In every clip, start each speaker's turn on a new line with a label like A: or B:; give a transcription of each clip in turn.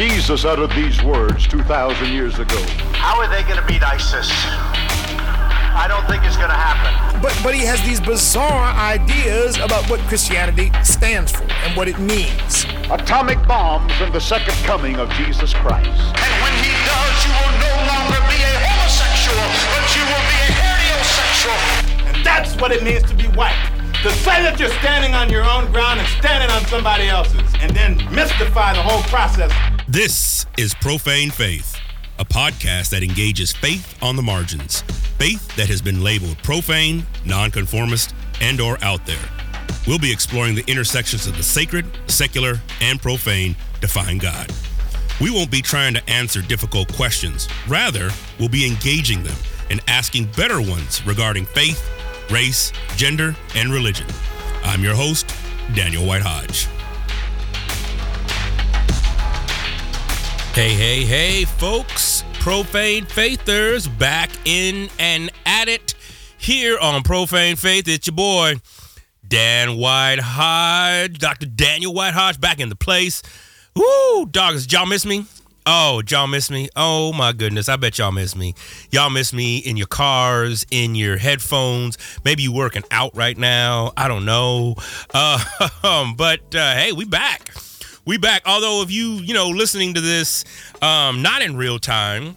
A: Jesus uttered these words 2,000 years ago.
B: How are they going to beat ISIS? I don't think it's going to happen.
C: But but he has these bizarre ideas about what Christianity stands for and what it means.
A: Atomic bombs and the second coming of Jesus Christ.
B: And when he does, you will no longer be a homosexual, but you will be a heterosexual.
D: And that's what it means to be white. To say that you're standing on your own ground and standing on somebody else's, and then mystify the whole process.
E: This is Profane Faith, a podcast that engages faith on the margins, faith that has been labeled profane, nonconformist, and or out there. We'll be exploring the intersections of the sacred, secular, and profane to find God. We won't be trying to answer difficult questions. Rather, we'll be engaging them and asking better ones regarding faith, race, gender, and religion. I'm your host, Daniel White Hodge. Hey, hey, hey, folks. Profane Faithers back in and at it here on Profane Faith. It's your boy, Dan White Hodge, Dr. Daniel White Hodge back in the place. Woo, dogs, y'all miss me? Oh, y'all miss me? Oh my goodness, I bet y'all miss me. Y'all miss me in your cars, in your headphones. Maybe you working out right now. I don't know. Uh, but uh, hey, we back. We back. Although if you you know listening to this, um, not in real time,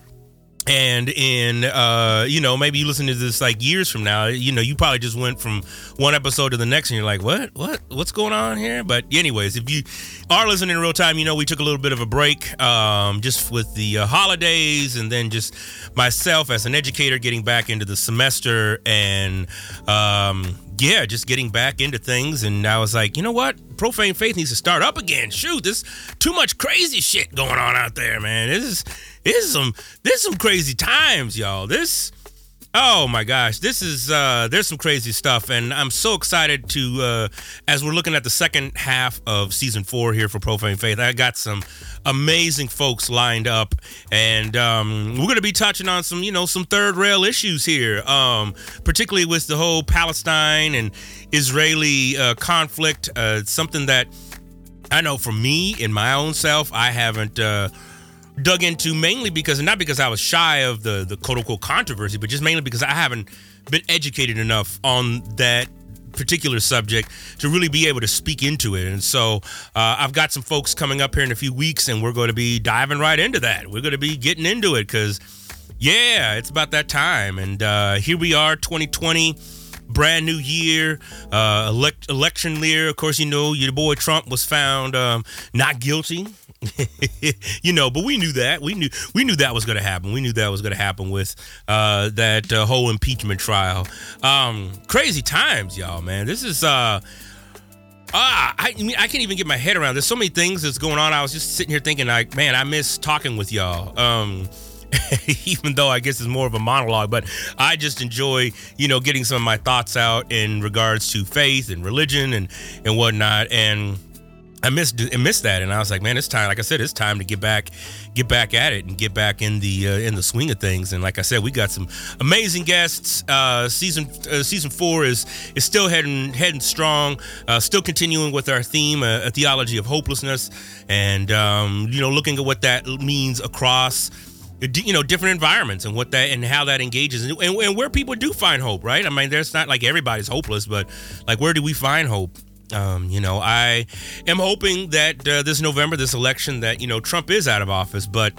E: and in uh you know maybe you listen to this like years from now you know you probably just went from one episode to the next and you're like what? What? What's going on here? But anyways if you are listening in real time you know we took a little bit of a break um just with the uh, holidays and then just myself as an educator getting back into the semester and um yeah, just getting back into things. And I was like, you know what? Profane faith needs to start up again. Shoot, there's too much crazy shit going on out there, man. This is this is some this is some crazy times, y'all. This Oh my gosh, this is uh there's some crazy stuff and I'm so excited to uh as we're looking at the second half of season 4 here for Profane Faith. I got some amazing folks lined up and um we're going to be touching on some, you know, some third rail issues here. Um particularly with the whole Palestine and Israeli uh conflict, uh something that I know for me in my own self, I haven't uh dug into mainly because not because I was shy of the the quote unquote controversy, but just mainly because I haven't been educated enough on that particular subject to really be able to speak into it. And so uh, I've got some folks coming up here in a few weeks, and we're going to be diving right into that. We're going to be getting into it because, yeah, it's about that time. And uh, here we are, 2020 brand new year, uh, elect- election year. Of course, you know your boy Trump was found um, not guilty. you know, but we knew that. We knew we knew that was going to happen. We knew that was going to happen with uh, that uh, whole impeachment trial. Um, crazy times, y'all. Man, this is. Uh, Ah, I, mean, I can't even get my head around. There's so many things that's going on. I was just sitting here thinking, like, man, I miss talking with y'all. Um, even though I guess it's more of a monologue, but I just enjoy, you know, getting some of my thoughts out in regards to faith and religion and and whatnot. And I missed I missed that, and I was like, man, it's time. Like I said, it's time to get back, get back at it, and get back in the uh, in the swing of things. And like I said, we got some amazing guests. Uh, season uh, season four is is still heading heading strong. Uh, still continuing with our theme, uh, a theology of hopelessness, and um, you know, looking at what that means across you know different environments and what that and how that engages and, and, and where people do find hope right i mean there's not like everybody's hopeless but like where do we find hope um, you know, I am hoping that uh, this November, this election, that you know Trump is out of office, but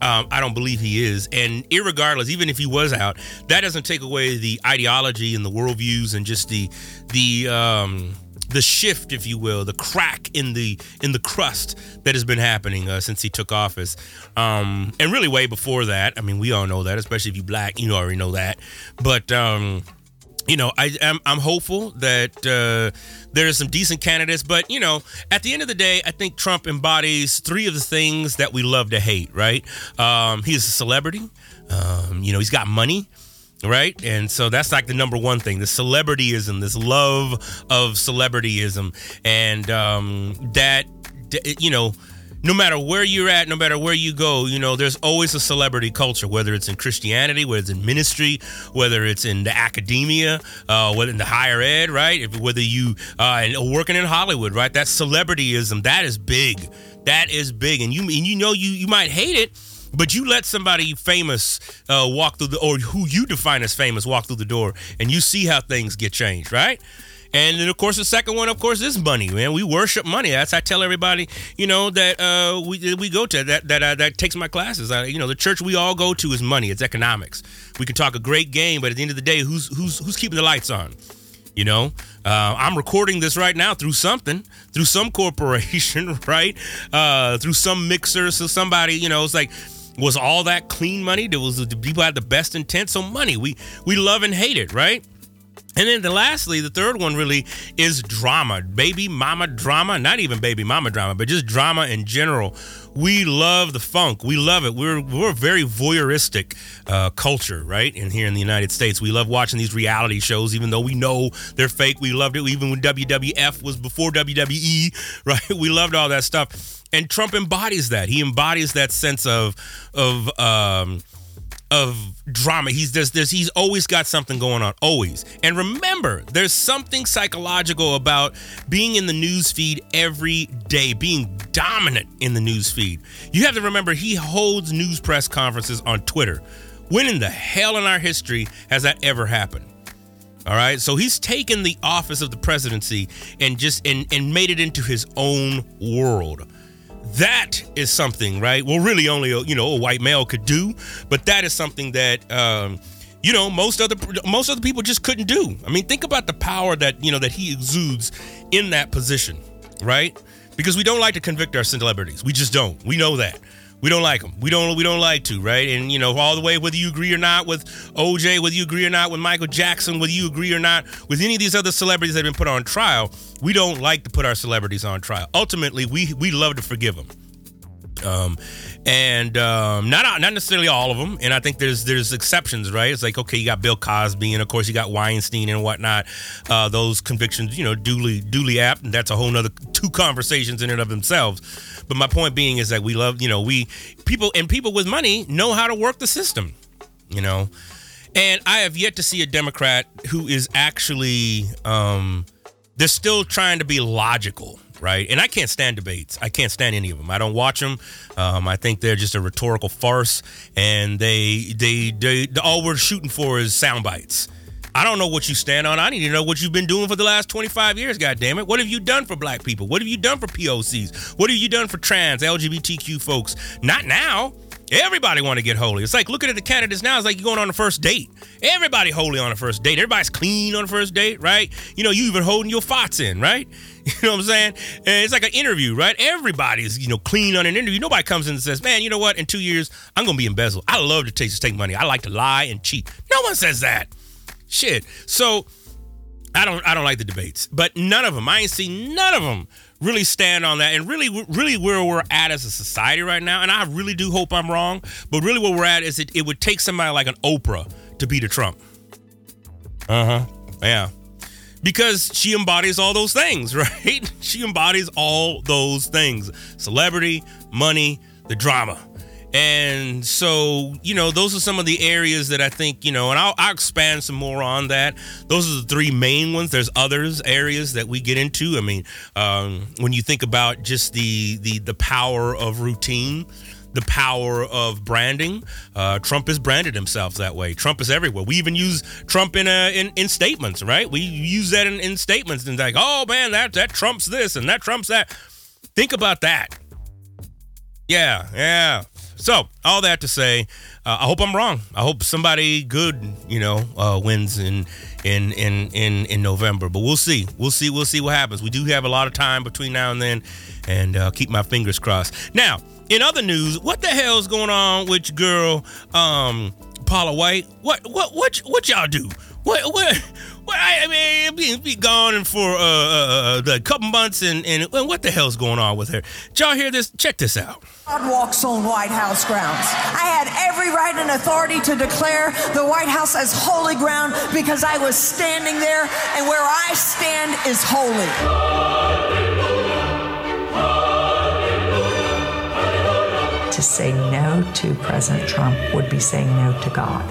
E: um, I don't believe he is. And irregardless, even if he was out, that doesn't take away the ideology and the worldviews and just the the um, the shift, if you will, the crack in the in the crust that has been happening uh, since he took office, um, and really way before that. I mean, we all know that, especially if you black, you already know that. But um, you know, I am I'm hopeful that uh, there are some decent candidates, but you know, at the end of the day, I think Trump embodies three of the things that we love to hate. Right? Um, he's a celebrity. Um, you know, he's got money. Right. And so that's like the number one thing the celebrityism, this love of celebrityism. And um, that, you know, no matter where you're at, no matter where you go, you know, there's always a celebrity culture, whether it's in Christianity, whether it's in ministry, whether it's in the academia, uh, whether in the higher ed, right? If, whether you uh, working in Hollywood, right? That celebrityism, that is big. That is big. And you and you know you you might hate it, but you let somebody famous uh, walk through the, or who you define as famous, walk through the door, and you see how things get changed, right? And then, of course, the second one, of course, is money. Man, we worship money. That's I tell everybody, you know, that uh, we we go to that that uh, that takes my classes. Uh, you know, the church we all go to is money. It's economics. We can talk a great game, but at the end of the day, who's who's who's keeping the lights on? You know, uh, I'm recording this right now through something, through some corporation, right? Uh, through some mixer, so somebody, you know, it's like was all that clean money? There was the people had the best intent. So money, we we love and hate it, right? And then the lastly, the third one really is drama, baby mama drama, not even baby mama drama, but just drama in general. We love the funk. We love it. We're we're a very voyeuristic uh, culture, right? And here in the United States, we love watching these reality shows, even though we know they're fake. We loved it even when WWF was before WWE, right? We loved all that stuff. And Trump embodies that. He embodies that sense of of um, of drama. He's there's, there's he's always got something going on, always. And remember, there's something psychological about being in the news feed every day, being dominant in the news feed. You have to remember he holds news press conferences on Twitter. When in the hell in our history has that ever happened? All right. So he's taken the office of the presidency and just and, and made it into his own world. That is something, right? Well, really, only a, you know a white male could do, but that is something that um, you know most other most other people just couldn't do. I mean, think about the power that you know that he exudes in that position, right? Because we don't like to convict our celebrities. We just don't. We know that we don't like them. We don't we don't like to, right? And you know, all the way whether you agree or not with OJ, whether you agree or not with Michael Jackson, whether you agree or not with any of these other celebrities that have been put on trial, we don't like to put our celebrities on trial. Ultimately, we we love to forgive them. Um, and um, not not necessarily all of them. And I think there's there's exceptions, right? It's like okay, you got Bill Cosby, and of course you got Weinstein and whatnot. Uh, those convictions, you know, duly duly apt, and that's a whole nother two conversations in and of themselves. But my point being is that we love, you know, we people and people with money know how to work the system, you know. And I have yet to see a Democrat who is actually um, they're still trying to be logical, right? And I can't stand debates. I can't stand any of them. I don't watch them. Um, I think they're just a rhetorical farce, and they they they all we're shooting for is sound bites. I don't know what you stand on. I need to know what you've been doing for the last 25 years, God damn it. What have you done for black people? What have you done for POCs? What have you done for trans, LGBTQ folks? Not now. Everybody want to get holy. It's like looking at the candidates now. It's like you're going on the first date. Everybody holy on the first date. Everybody's clean on the first date, right? You know, you even holding your thoughts in, right? You know what I'm saying? And it's like an interview, right? Everybody's you know clean on an interview. Nobody comes in and says, "Man, you know what? In two years, I'm gonna be embezzled. I love to take, to take money. I like to lie and cheat." No one says that. Shit. So I don't I don't like the debates, but none of them. I ain't seen none of them really stand on that and really really where we're at as a society right now and i really do hope i'm wrong but really where we're at is it, it would take somebody like an oprah to beat a trump uh-huh yeah because she embodies all those things right she embodies all those things celebrity money the drama and so, you know, those are some of the areas that I think, you know, and I'll, I'll, expand some more on that. Those are the three main ones. There's others areas that we get into. I mean, um, when you think about just the the the power of routine, the power of branding. Uh, Trump has branded himself that way. Trump is everywhere. We even use Trump in a, in, in statements, right? We use that in, in statements and like, oh man, that that trumps this and that trumps that. Think about that. Yeah, yeah. So, all that to say, uh, I hope I'm wrong. I hope somebody good, you know, uh, wins in in in in in November. But we'll see. We'll see. We'll see what happens. We do have a lot of time between now and then, and uh, keep my fingers crossed. Now, in other news, what the hell's going on with your girl, um, Paula White? What what what what y'all do? What what? What I mean, be, be gone for uh, uh, uh, a couple months, and, and and what the hell's going on with her? Did y'all hear this? Check this out.
F: God walks on White House grounds. I had every right and authority to declare the White House as holy ground because I was standing there, and where I stand is holy. Say no to President Trump would be saying no to God.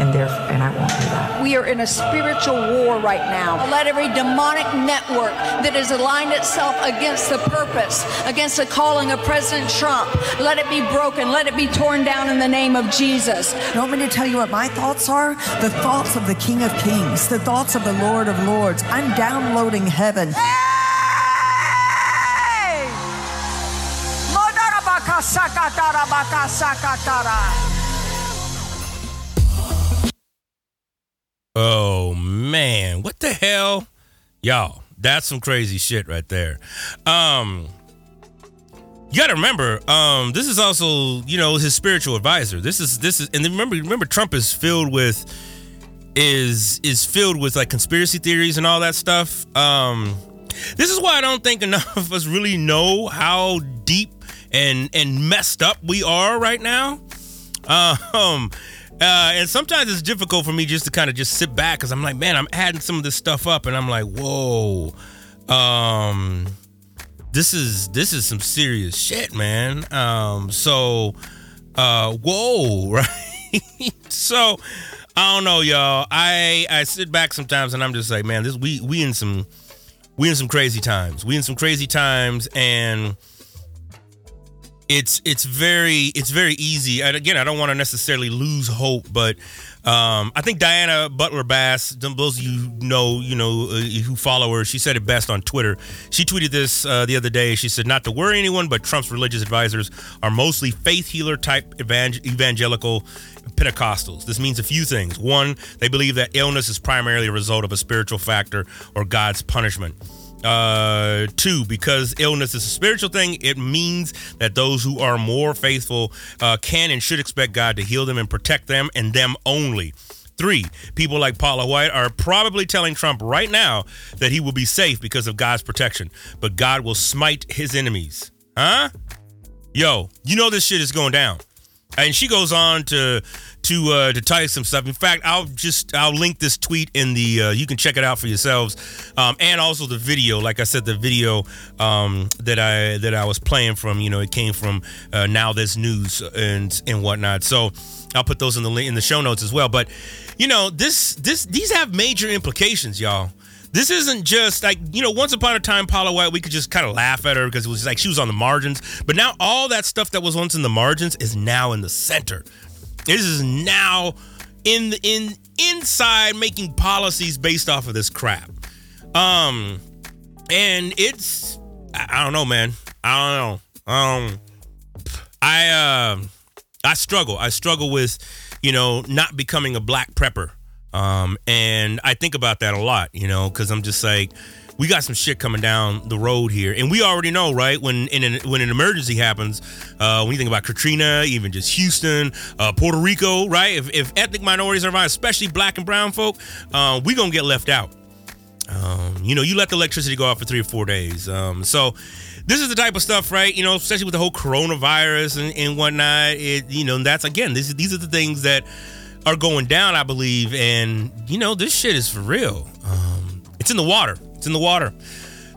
F: And therefore, and I won't do that.
G: We are in a spiritual war right now. Let every demonic network that has aligned itself against the purpose, against the calling of President Trump, let it be broken. Let it be torn down in the name of Jesus.
F: You want me to tell you what my thoughts are? The thoughts of the King of Kings, the thoughts of the Lord of Lords. I'm downloading heaven. Hey!
E: Oh man, what the hell? Y'all, that's some crazy shit right there. Um you got to remember, um, this is also, you know, his spiritual advisor. This is this is, and remember, remember, Trump is filled with is is filled with like conspiracy theories and all that stuff. Um, this is why I don't think enough of us really know how deep and and messed up we are right now. Um, uh, and sometimes it's difficult for me just to kind of just sit back because I'm like, man, I'm adding some of this stuff up, and I'm like, whoa, um, this is this is some serious shit, man. Um, so, uh, whoa, right? so, I don't know, y'all. I I sit back sometimes and I'm just like, man, this we we in some we in some crazy times. We in some crazy times, and it's it's very it's very easy. And again, I don't want to necessarily lose hope, but um, I think Diana Butler Bass, those of you know, you know, uh, who follow her, she said it best on Twitter. She tweeted this uh, the other day. She said, "Not to worry anyone, but Trump's religious advisors are mostly faith healer type evangelical Pentecostals. This means a few things. One, they believe that illness is primarily a result of a spiritual factor or God's punishment." Uh, two, because illness is a spiritual thing, it means that those who are more faithful uh, can and should expect God to heal them and protect them and them only. Three, people like Paula White are probably telling Trump right now that he will be safe because of God's protection, but God will smite his enemies. Huh? Yo, you know this shit is going down. And she goes on to to uh, to tell you some stuff. In fact, I'll just I'll link this tweet in the. Uh, you can check it out for yourselves, um, and also the video. Like I said, the video um, that I that I was playing from. You know, it came from uh, Now This News and and whatnot. So I'll put those in the link in the show notes as well. But you know, this this these have major implications, y'all. This isn't just like, you know, once upon a time, Paula White, we could just kind of laugh at her because it was like she was on the margins. But now all that stuff that was once in the margins is now in the center. This is now in the in inside making policies based off of this crap. Um and it's I don't know, man. I don't know. Um I uh I struggle. I struggle with, you know, not becoming a black prepper. Um, and I think about that a lot, you know, because I'm just like, we got some shit coming down the road here, and we already know, right? When in an, when an emergency happens, uh, when you think about Katrina, even just Houston, uh, Puerto Rico, right? If, if ethnic minorities are around, especially black and brown folk, uh, we gonna get left out. Um, you know, you let the electricity go out for three or four days. Um, so this is the type of stuff, right? You know, especially with the whole coronavirus and, and whatnot. It, you know, that's again, this, these are the things that are going down, I believe. And, you know, this shit is for real. Um, it's in the water. It's in the water.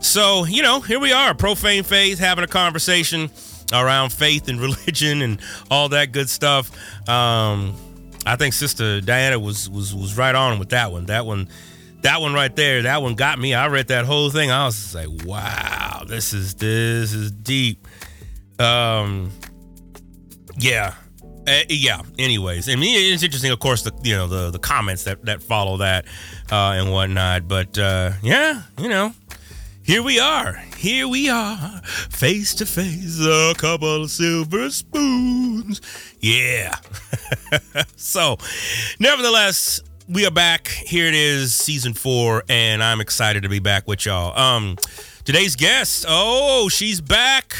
E: So, you know, here we are, profane faith, having a conversation around faith and religion and all that good stuff. Um, I think Sister Diana was was was right on with that one. That one, that one right there, that one got me. I read that whole thing. I was just like, wow, this is this is deep. Um, yeah, uh, yeah. Anyways, I mean, it's interesting, of course, the you know the the comments that that follow that uh, and whatnot. But uh, yeah, you know, here we are. Here we are, face to face, a couple of silver spoons. Yeah. so, nevertheless, we are back. Here it is, season four, and I'm excited to be back with y'all. Um, today's guest, oh, she's back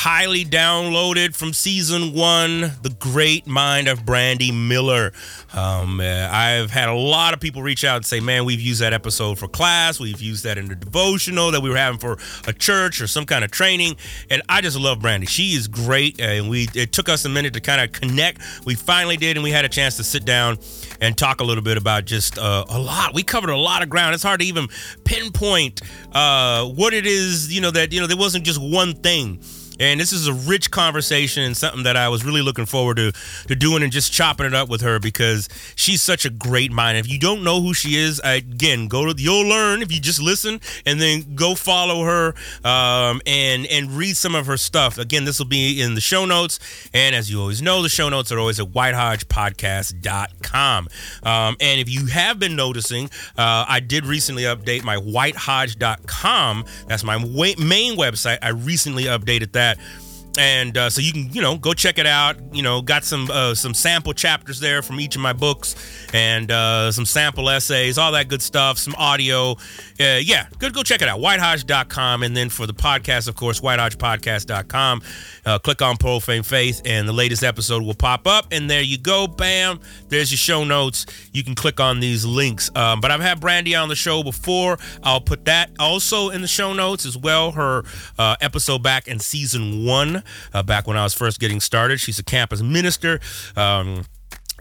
E: highly downloaded from season one, The Great Mind of Brandi Miller. Um, uh, I've had a lot of people reach out and say, man, we've used that episode for class. We've used that in the devotional that we were having for a church or some kind of training. And I just love Brandi. She is great. And we it took us a minute to kind of connect. We finally did, and we had a chance to sit down and talk a little bit about just uh, a lot. We covered a lot of ground. It's hard to even pinpoint uh, what it is, you know, that, you know, there wasn't just one thing And this is a rich conversation and something that I was really looking forward to to doing and just chopping it up with her because she's such a great mind. If you don't know who she is, I, again, go to you'll learn if you just listen and then go follow her um, and and read some of her stuff. Again, this will be in the show notes. And as you always know, the show notes are always at whitehodgepodcast.com. Um, and if you have been noticing, uh, I did recently update my whitehodge.com. That's my main website. I recently updated that that and uh, so you can you know go check it out. You know got some uh, some sample chapters there from each of my books and uh, some sample essays all that good stuff some audio. Uh, yeah good go check it out. whitehodge.com and then for the podcast of course whitehodgepodcast.com uh, click on profane faith and the latest episode will pop up. And there you go. Bam. There's your show notes. You can click on these links. Um, but i've had brandi on the show before. I'll put that also in the show notes as well. Her uh, episode back in season one back when I was first getting started. She's a campus minister. Um,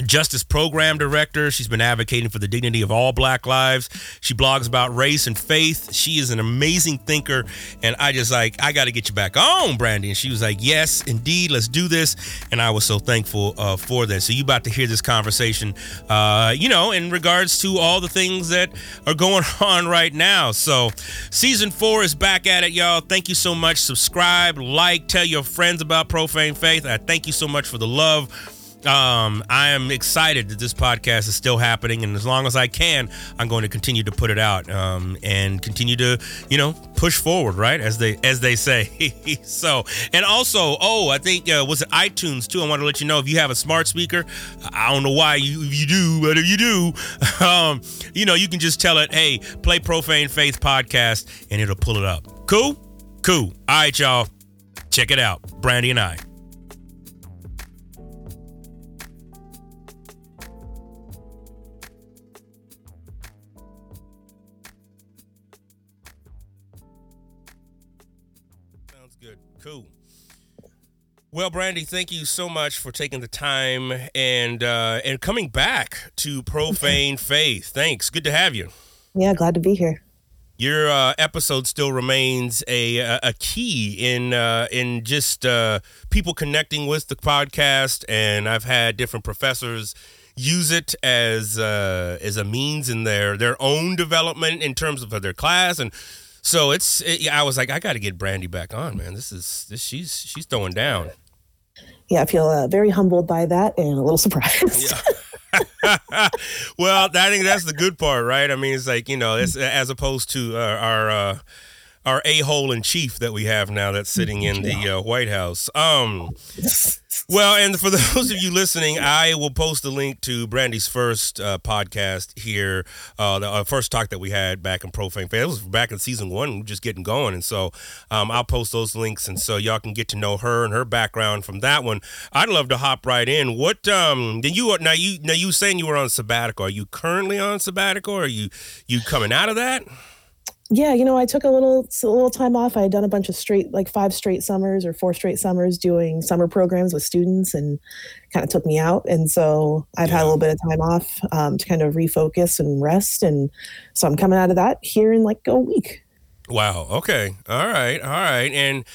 E: Justice Program Director. She's been advocating for the dignity of all black lives. She blogs about race and faith. She is an amazing thinker. And I just like, I got to get you back on, Brandi. And she was like, yes, indeed, let's do this. And I was so thankful uh, for that. So you about to hear this conversation, uh, you know, in regards to all the things that are going on right now. So season four is back at it, y'all. Thank you so much. Subscribe, like, tell your friends about Profane Faith. I thank you so much for the love um, I am excited that this podcast is still happening, and as long as I can, I'm going to continue to put it out um, and continue to, you know, push forward, right? As they as they say. so, and also, oh, I think uh, was it iTunes too? I want to let you know if you have a smart speaker. I don't know why you you do, but if you do, um, you know, you can just tell it, hey, play Profane Faith podcast, and it'll pull it up. Cool, cool. All right, y'all, check it out. Brandi and I. Well, Brandi, thank you so much for taking the time and uh, and coming back to Profane Faith. Thanks. Good to have you.
H: Yeah, glad to be here.
E: Your uh, episode still remains a a key in uh, in just uh, people connecting with the podcast, and I've had different professors use it as uh, as a means in their their own development in terms of their class and so it's it, I was like I got to get Brandi back on, man. This is this she's she's throwing down.
H: Yeah, I feel uh, very humbled by that and a little surprised.
E: Yeah. well, I think that's the good part, right? I mean, it's like you know, it's as opposed to uh, our uh, our a hole in chief that we have now that's sitting in the uh, White House. Um, well, and for those of you listening, I will post a link to Brandi's first uh, podcast here, uh, the uh, first talk that we had back in Profane Faith. It was back in season one, we just getting going, and so um, I'll post those links, and so y'all can get to know her and her background from that one. I'd love to hop right in. What um, then you now you now you saying you were on sabbatical? Are you currently on sabbatical? Or are you you coming out of that?
H: Yeah, you know, I took a little a little time off. I had done a bunch of straight, like five straight summers or four straight summers doing summer programs with students, and kind of took me out. And so I've yeah. had a little bit of time off um, to kind of refocus and rest. And so I'm coming out of that here in like a week.
E: Wow. Okay. All right. All right. And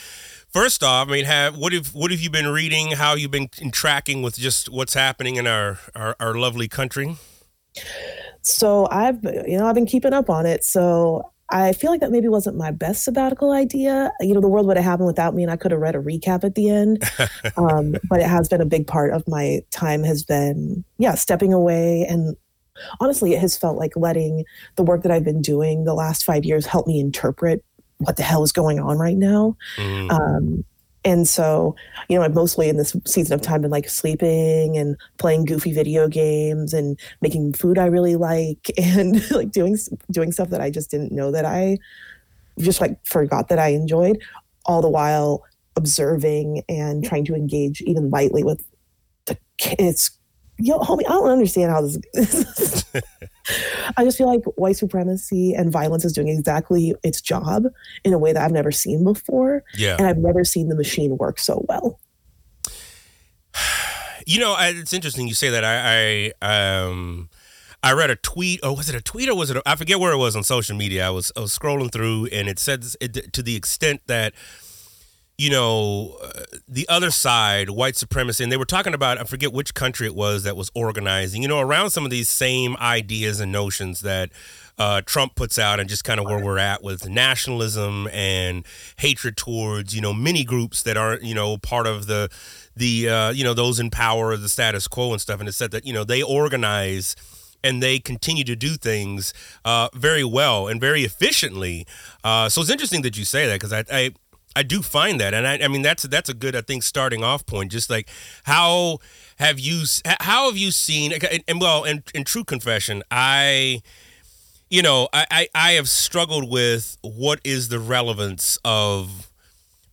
E: first off, I mean, have what have what have you been reading? How you've been tracking with just what's happening in our our, our lovely country?
H: So I've you know I've been keeping up on it. So I feel like that maybe wasn't my best sabbatical idea. You know, the world would have happened without me, and I could have read a recap at the end. um, but it has been a big part of my time. Has been yeah, stepping away, and honestly, it has felt like letting the work that I've been doing the last five years help me interpret what the hell is going on right now. Mm. Um, and so, you know, I've mostly in this season of time been like sleeping and playing goofy video games and making food I really like and like doing doing stuff that I just didn't know that I just like forgot that I enjoyed, all the while observing and trying to engage even lightly with the kids yo, homie, I don't understand how this. I just feel like white supremacy and violence is doing exactly its job in a way that I've never seen before.
E: Yeah,
H: and I've never seen the machine work so well.
E: You know, it's interesting you say that. I, I um. I read a tweet, or was it a tweet, or was it? A, I forget where it was on social media. I was, I was scrolling through, and it said it, to the extent that you know, uh, the other side, white supremacy, and they were talking about, I forget which country it was that was organizing, you know, around some of these same ideas and notions that uh, Trump puts out and just kind of where we're at with nationalism and hatred towards, you know, many groups that aren't, you know, part of the, the, uh, you know, those in power, the status quo and stuff. And it said that, you know, they organize and they continue to do things uh, very well and very efficiently. Uh, so it's interesting that you say that because I, I, I do find that, and I, I mean that's that's a good I think starting off point. Just like how have you how have you seen and, and well, in, in true confession, I you know I, I I have struggled with what is the relevance of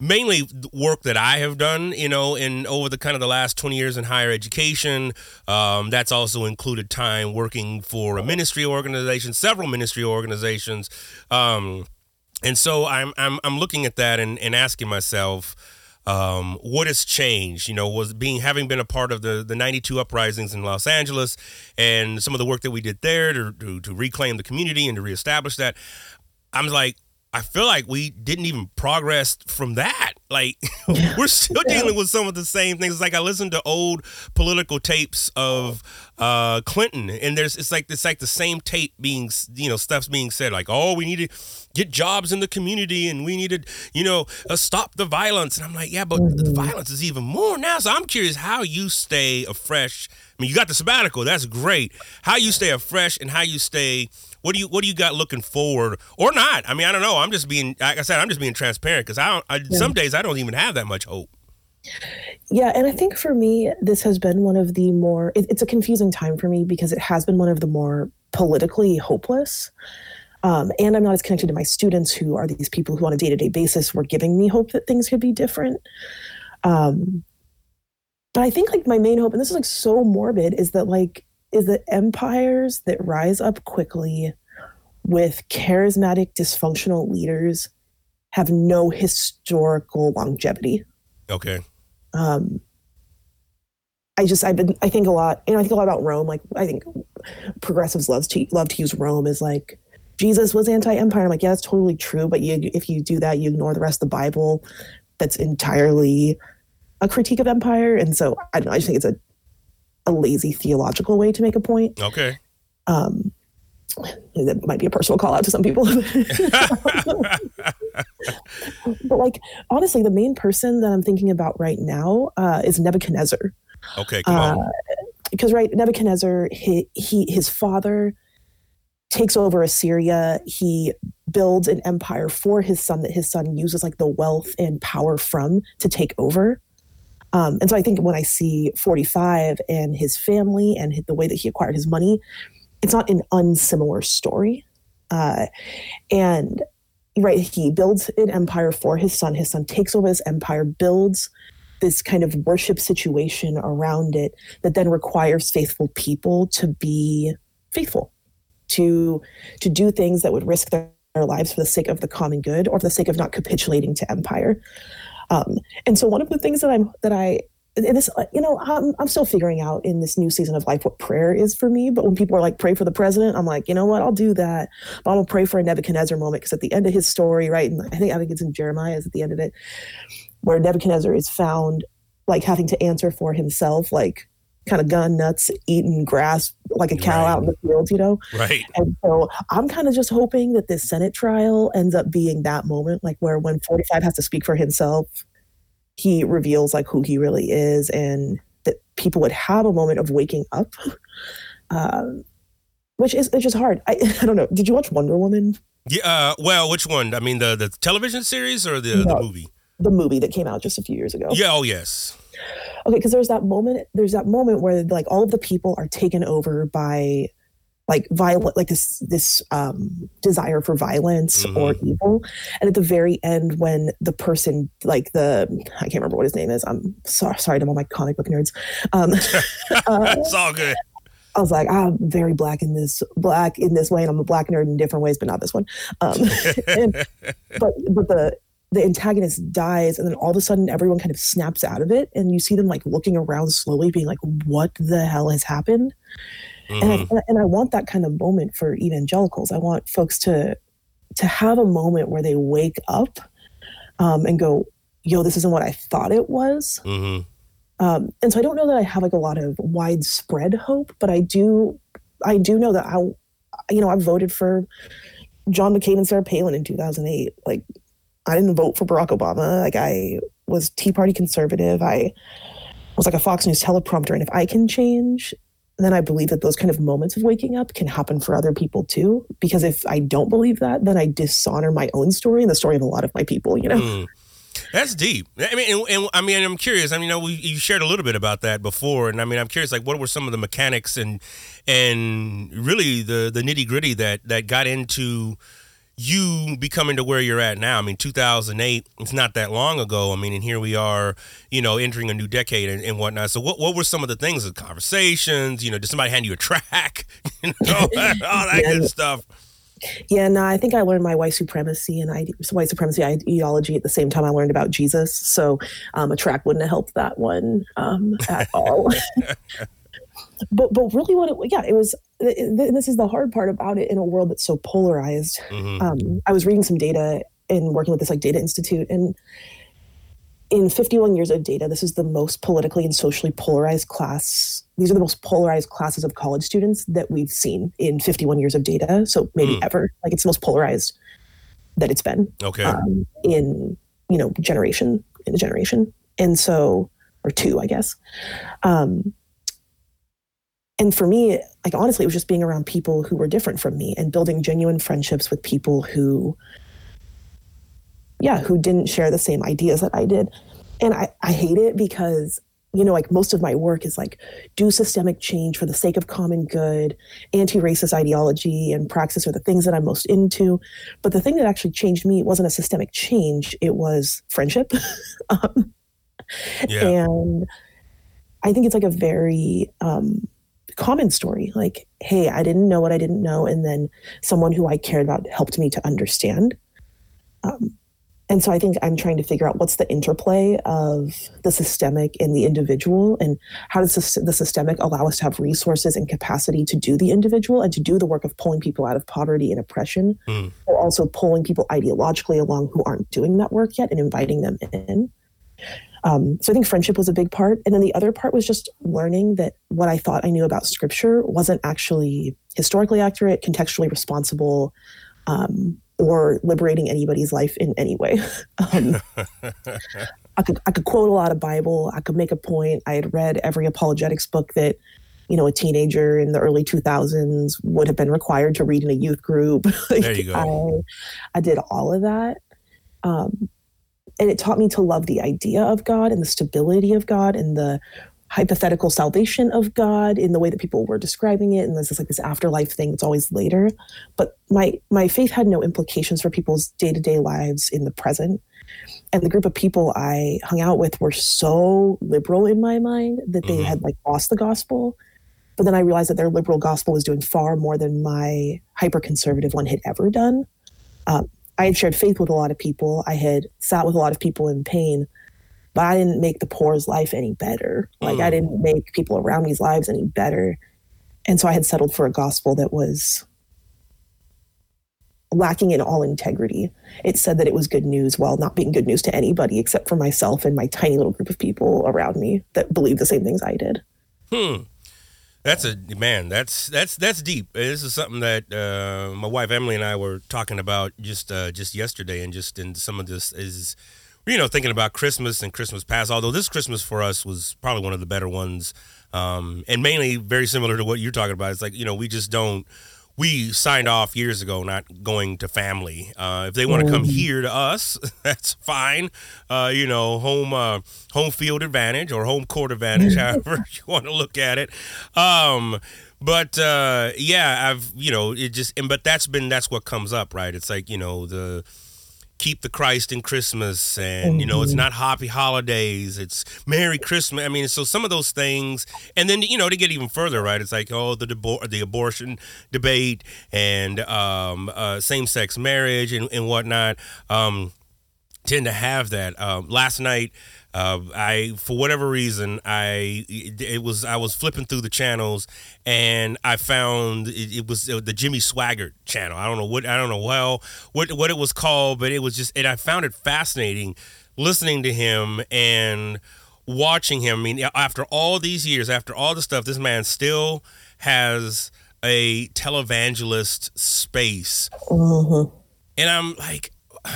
E: mainly work that I have done, you know, in over the kind of the last 20 years in higher education. Um, that's also included time working for a ministry organization, several ministry organizations. Um, and so I'm I'm I'm looking at that and, and asking myself, um, what has changed? You know, was being having been a part of the the '92 uprisings in Los Angeles and some of the work that we did there to to, to reclaim the community and to reestablish that. I'm like, I feel like we didn't even progress from that. Like we're still dealing with some of the same things. It's like I listened to old political tapes of uh, Clinton, and there's it's like it's like the same tape being you know stuff's being said like oh we need to get jobs in the community and we need to you know uh, stop the violence. And I'm like yeah, but mm-hmm. the violence is even more now. So I'm curious how you stay afresh. I mean, you got the sabbatical, that's great. How you stay afresh and how you stay what do you what do you got looking forward or not? I mean, I don't know. I'm just being like I said, I'm just being transparent because I don't. I, yeah. Some days I don't even have that much hope.
H: Yeah, and I think for me, this has been one of the more. It, it's a confusing time for me because it has been one of the more politically hopeless. Um, and I'm not as connected to my students, who are these people who, on a day to day basis, were giving me hope that things could be different. Um, but I think like my main hope, and this is like so morbid, is that like is that empires that rise up quickly with charismatic, dysfunctional leaders have no historical longevity.
E: Okay.
H: Um, I just I've been I think a lot you know I think a lot about Rome like I think progressives love to love to use Rome as like Jesus was anti-empire I'm like yeah that's totally true but you if you do that you ignore the rest of the Bible that's entirely a critique of empire and so I don't know I just think it's a a lazy theological way to make a point.
E: Okay.
H: Um, that might be a personal call out to some people. but like honestly, the main person that I'm thinking about right now uh, is Nebuchadnezzar.
E: Okay, come uh, on.
H: Because right, Nebuchadnezzar, he, he his father takes over Assyria. He builds an empire for his son that his son uses like the wealth and power from to take over. Um, and so I think when I see 45 and his family and the way that he acquired his money, it's not an unsimilar story. Uh, and right, he builds an empire for his son. His son takes over this empire, builds this kind of worship situation around it that then requires faithful people to be faithful, to to do things that would risk their, their lives for the sake of the common good or for the sake of not capitulating to empire. Um, and so one of the things that I'm that I and this you know I'm, I'm still figuring out in this new season of life what prayer is for me but when people are like pray for the president i'm like you know what? I'll do that. But i'm gonna pray for a nebuchadnezzar moment because at the end of his story right and i think i think it's in jeremiah is at the end of it where nebuchadnezzar is found like having to answer for himself like kind of gun nuts eating grass like a cow right. out in the field you know?
E: Right.
H: And so i'm kind of just hoping that this senate trial ends up being that moment like where when 45 has to speak for himself he reveals like who he really is and that people would have a moment of waking up. Um, which is it's just hard. I, I don't know. Did you watch wonder woman?
E: Yeah uh, well which one? I mean the the television series or the, no, the movie?
H: The movie that came out just a few years ago.
E: Yeah oh yes
H: okay because there's that moment there's that moment where like all of the people are taken over by like violent like this this um desire for violence mm-hmm. or evil and at the very end when the person like the i can't remember what his name is i'm sorry sorry to all my comic book nerds um
E: uh, it's all good
H: I was like, I'm very black in this black in this way, and I'm a black nerd in different ways, but not this one. Um, and, but but the the antagonist dies, and then all of a sudden everyone kind of snaps out of it, and you see them like looking around slowly, being like, "What the hell has happened?" Mm-hmm. And, I, and I want that kind of moment for evangelicals. I want folks to to have a moment where they wake up um, and go, yo, this isn't what I thought it was.
E: Mm-hmm.
H: Um, and so I don't know that I have like a lot of widespread hope, but I do, I do know that I, you know, I voted for John McCain and Sarah Palin in 2008. Like, I didn't vote for Barack Obama. Like, I was Tea Party conservative. I was like a Fox News teleprompter. And if I can change, then I believe that those kind of moments of waking up can happen for other people too. Because if I don't believe that, then I dishonor my own story and the story of a lot of my people, you know?
E: Mm. That's deep. I mean, and, and, I mean, I'm curious. I mean, you know, we, you shared a little bit about that before, and I mean, I'm curious, like, what were some of the mechanics and and really the the nitty gritty that that got into you becoming to where you're at now. I mean, 2008, it's not that long ago. I mean, and here we are, you know, entering a new decade and, and whatnot. So, what, what were some of the things, the conversations? You know, did somebody hand you a track? you know, all that
H: Yeah.
E: good stuff.
H: Yeah, no, I think I learned my white supremacy and ide- white supremacy ideology at the same time I learned about Jesus. So um, a track wouldn't have helped that one um, at all. but but really, what it yeah, it was. Th- th- This is the hard part about it in a world that's so polarized.
E: Mhm.
H: Um, I was reading some data and working with this like data institute and. In 51 years of data, this is the most politically and socially polarized class. These are the most polarized classes of college students that we've seen in 51 years of data. So maybe
E: Hmm.
H: ever. Like it's the most polarized that it's been
E: Okay.
H: um, in you know generation in a generation and so or two i guess um and for me like honestly it was just being around people who were different from me and building genuine friendships with people who yeah who didn't share the same ideas that i did. And i i hate it because you know like most of my work is like do systemic change for the sake of common good anti-racist ideology and praxis are the things that i'm most into. But the thing that actually changed me wasn't a systemic change it was friendship. Um,
E: Yeah.
H: and i think it's like a very um, common story like hey i didn't know what i didn't know and then someone who i cared about helped me to understand. Um, and so i think i'm trying to figure out what's the interplay of the systemic and the individual and how does the, the systemic allow us to have resources and capacity to do the individual and to do the work of pulling people out of poverty and oppression or also pulling people ideologically along who aren't doing that work yet and inviting them in um, so I think friendship was a big part. And then the other part was just learning that what I thought I knew about scripture wasn't actually historically accurate, contextually responsible, um, or liberating anybody's life in any way. um, I could I could quote a lot of Bible. I could make a point. I had read every apologetics book that you know a teenager in the early 2000s would have been required to read in a youth group. Like,
E: There you go.
H: I, I did all of that. Um, and it taught me to love the idea of God and the stability of God and the hypothetical salvation of God in the way that people were describing it. And there's this like this afterlife thing that's always later. But my my faith had no implications for people's day-to-day lives in the present. And the group of people I hung out with were so liberal in my mind that they
E: Mhm.
H: had like lost the gospel. But then I realized that their liberal gospel was doing far more than my hyper conservative one had ever done. Um, I had shared faith with a lot of people. I had sat with a lot of people in pain, but I didn't make the poor's life any better. Like I didn't make people around me's lives any better. And so I had settled for a gospel that was lacking in all integrity. It said that it was good news while not being good news to anybody except for myself and my tiny little group of people around me that believed the same things I did.
E: Hmm. That's a man. That's that's that's deep. This is something that uh, my wife Emily and I were talking about just uh, just yesterday, and just in some of this is, you know, thinking about Christmas and Christmas past. Although this Christmas for us was probably one of the better ones, um, and mainly very similar to what you're talking about. It's like you know we just don't. We signed off years ago not going to family. Uh, if they want to come here to us, that's fine. Uh, you know, home uh, home field advantage or home court advantage, however you want to look at it. Um, but uh, yeah, I've you know it just and but that's been that's what comes up, right? It's like you know the keep the Christ in Christmas, and you know it's not happy holidays, it's Merry Christmas. I mean, so some of those things, and then you know to get even further, right? It's like oh the debor- the abortion debate and um, uh, same sex marriage and, and whatnot. Um, tend to have that. Um, last night, uh, I for whatever reason, I it, was I was flipping through the channels and I found it, it was the Jimmy Swaggart channel. I don't know what I don't know well what what it was called, but it was just and I found it fascinating listening to him and watching him. I mean, after all these years, after all the stuff, this man still has a televangelist space.
H: Mm-hmm.
E: And I'm like,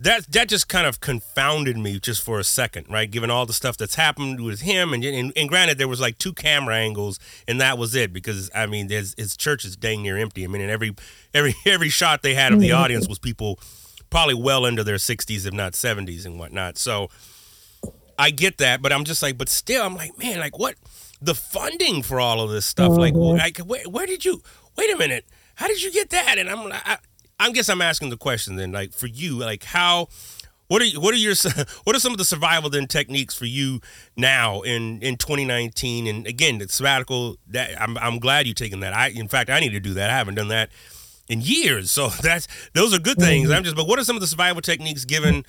E: that that just kind of confounded me just for a second, right? Given all the stuff that's happened with him, and and, and granted, there was like two camera angles, and that was it. Because I mean, his, his church is dang near empty. I mean, and every every every shot they had of the mm-hmm. audience was people probably well into their 60s, if not 70s, and whatnot. So I get that, but I'm just like, but still, I'm like, man, like what? The funding for all of this stuff, oh, like, like where, where did you? Wait a minute, how did you get that? And I'm, I, I guess I'm asking the question then, like for you, like how, what are what are your what are some of the survival then techniques for you now in in 2019? And again, the sabbatical that I'm I'm glad you're taking that. I in fact I need to do that. I haven't done that in years, so that's those are good things. I'm just, but what are some of the survival techniques given?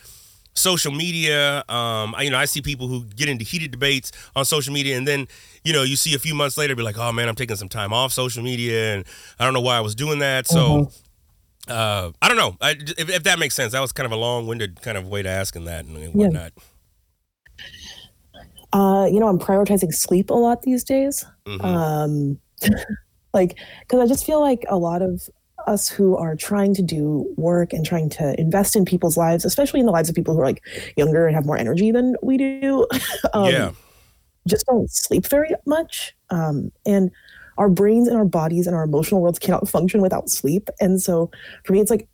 E: social media. Um, I, you know, I see people who get into heated debates on social media, and then you know, you see a few months later, be like, "Oh man, I'm taking some time off social media, and I don't know why I was doing that." So, mm-hmm. Uh, I don't know I, if, if, that makes sense. That was kind of a long-winded kind of way to asking that and whatnot.
H: Yeah. Uh, you know, I'm prioritizing sleep a lot these days. Mm-hmm. Um, like, because I just feel like a lot of us who are trying to do work and trying to invest in people's lives, especially in the lives of people who are like younger and have more energy than we do, um, yeah. just don't sleep very much. Um, and our brains and our bodies and our emotional worlds cannot function without sleep. And so for me, it's like,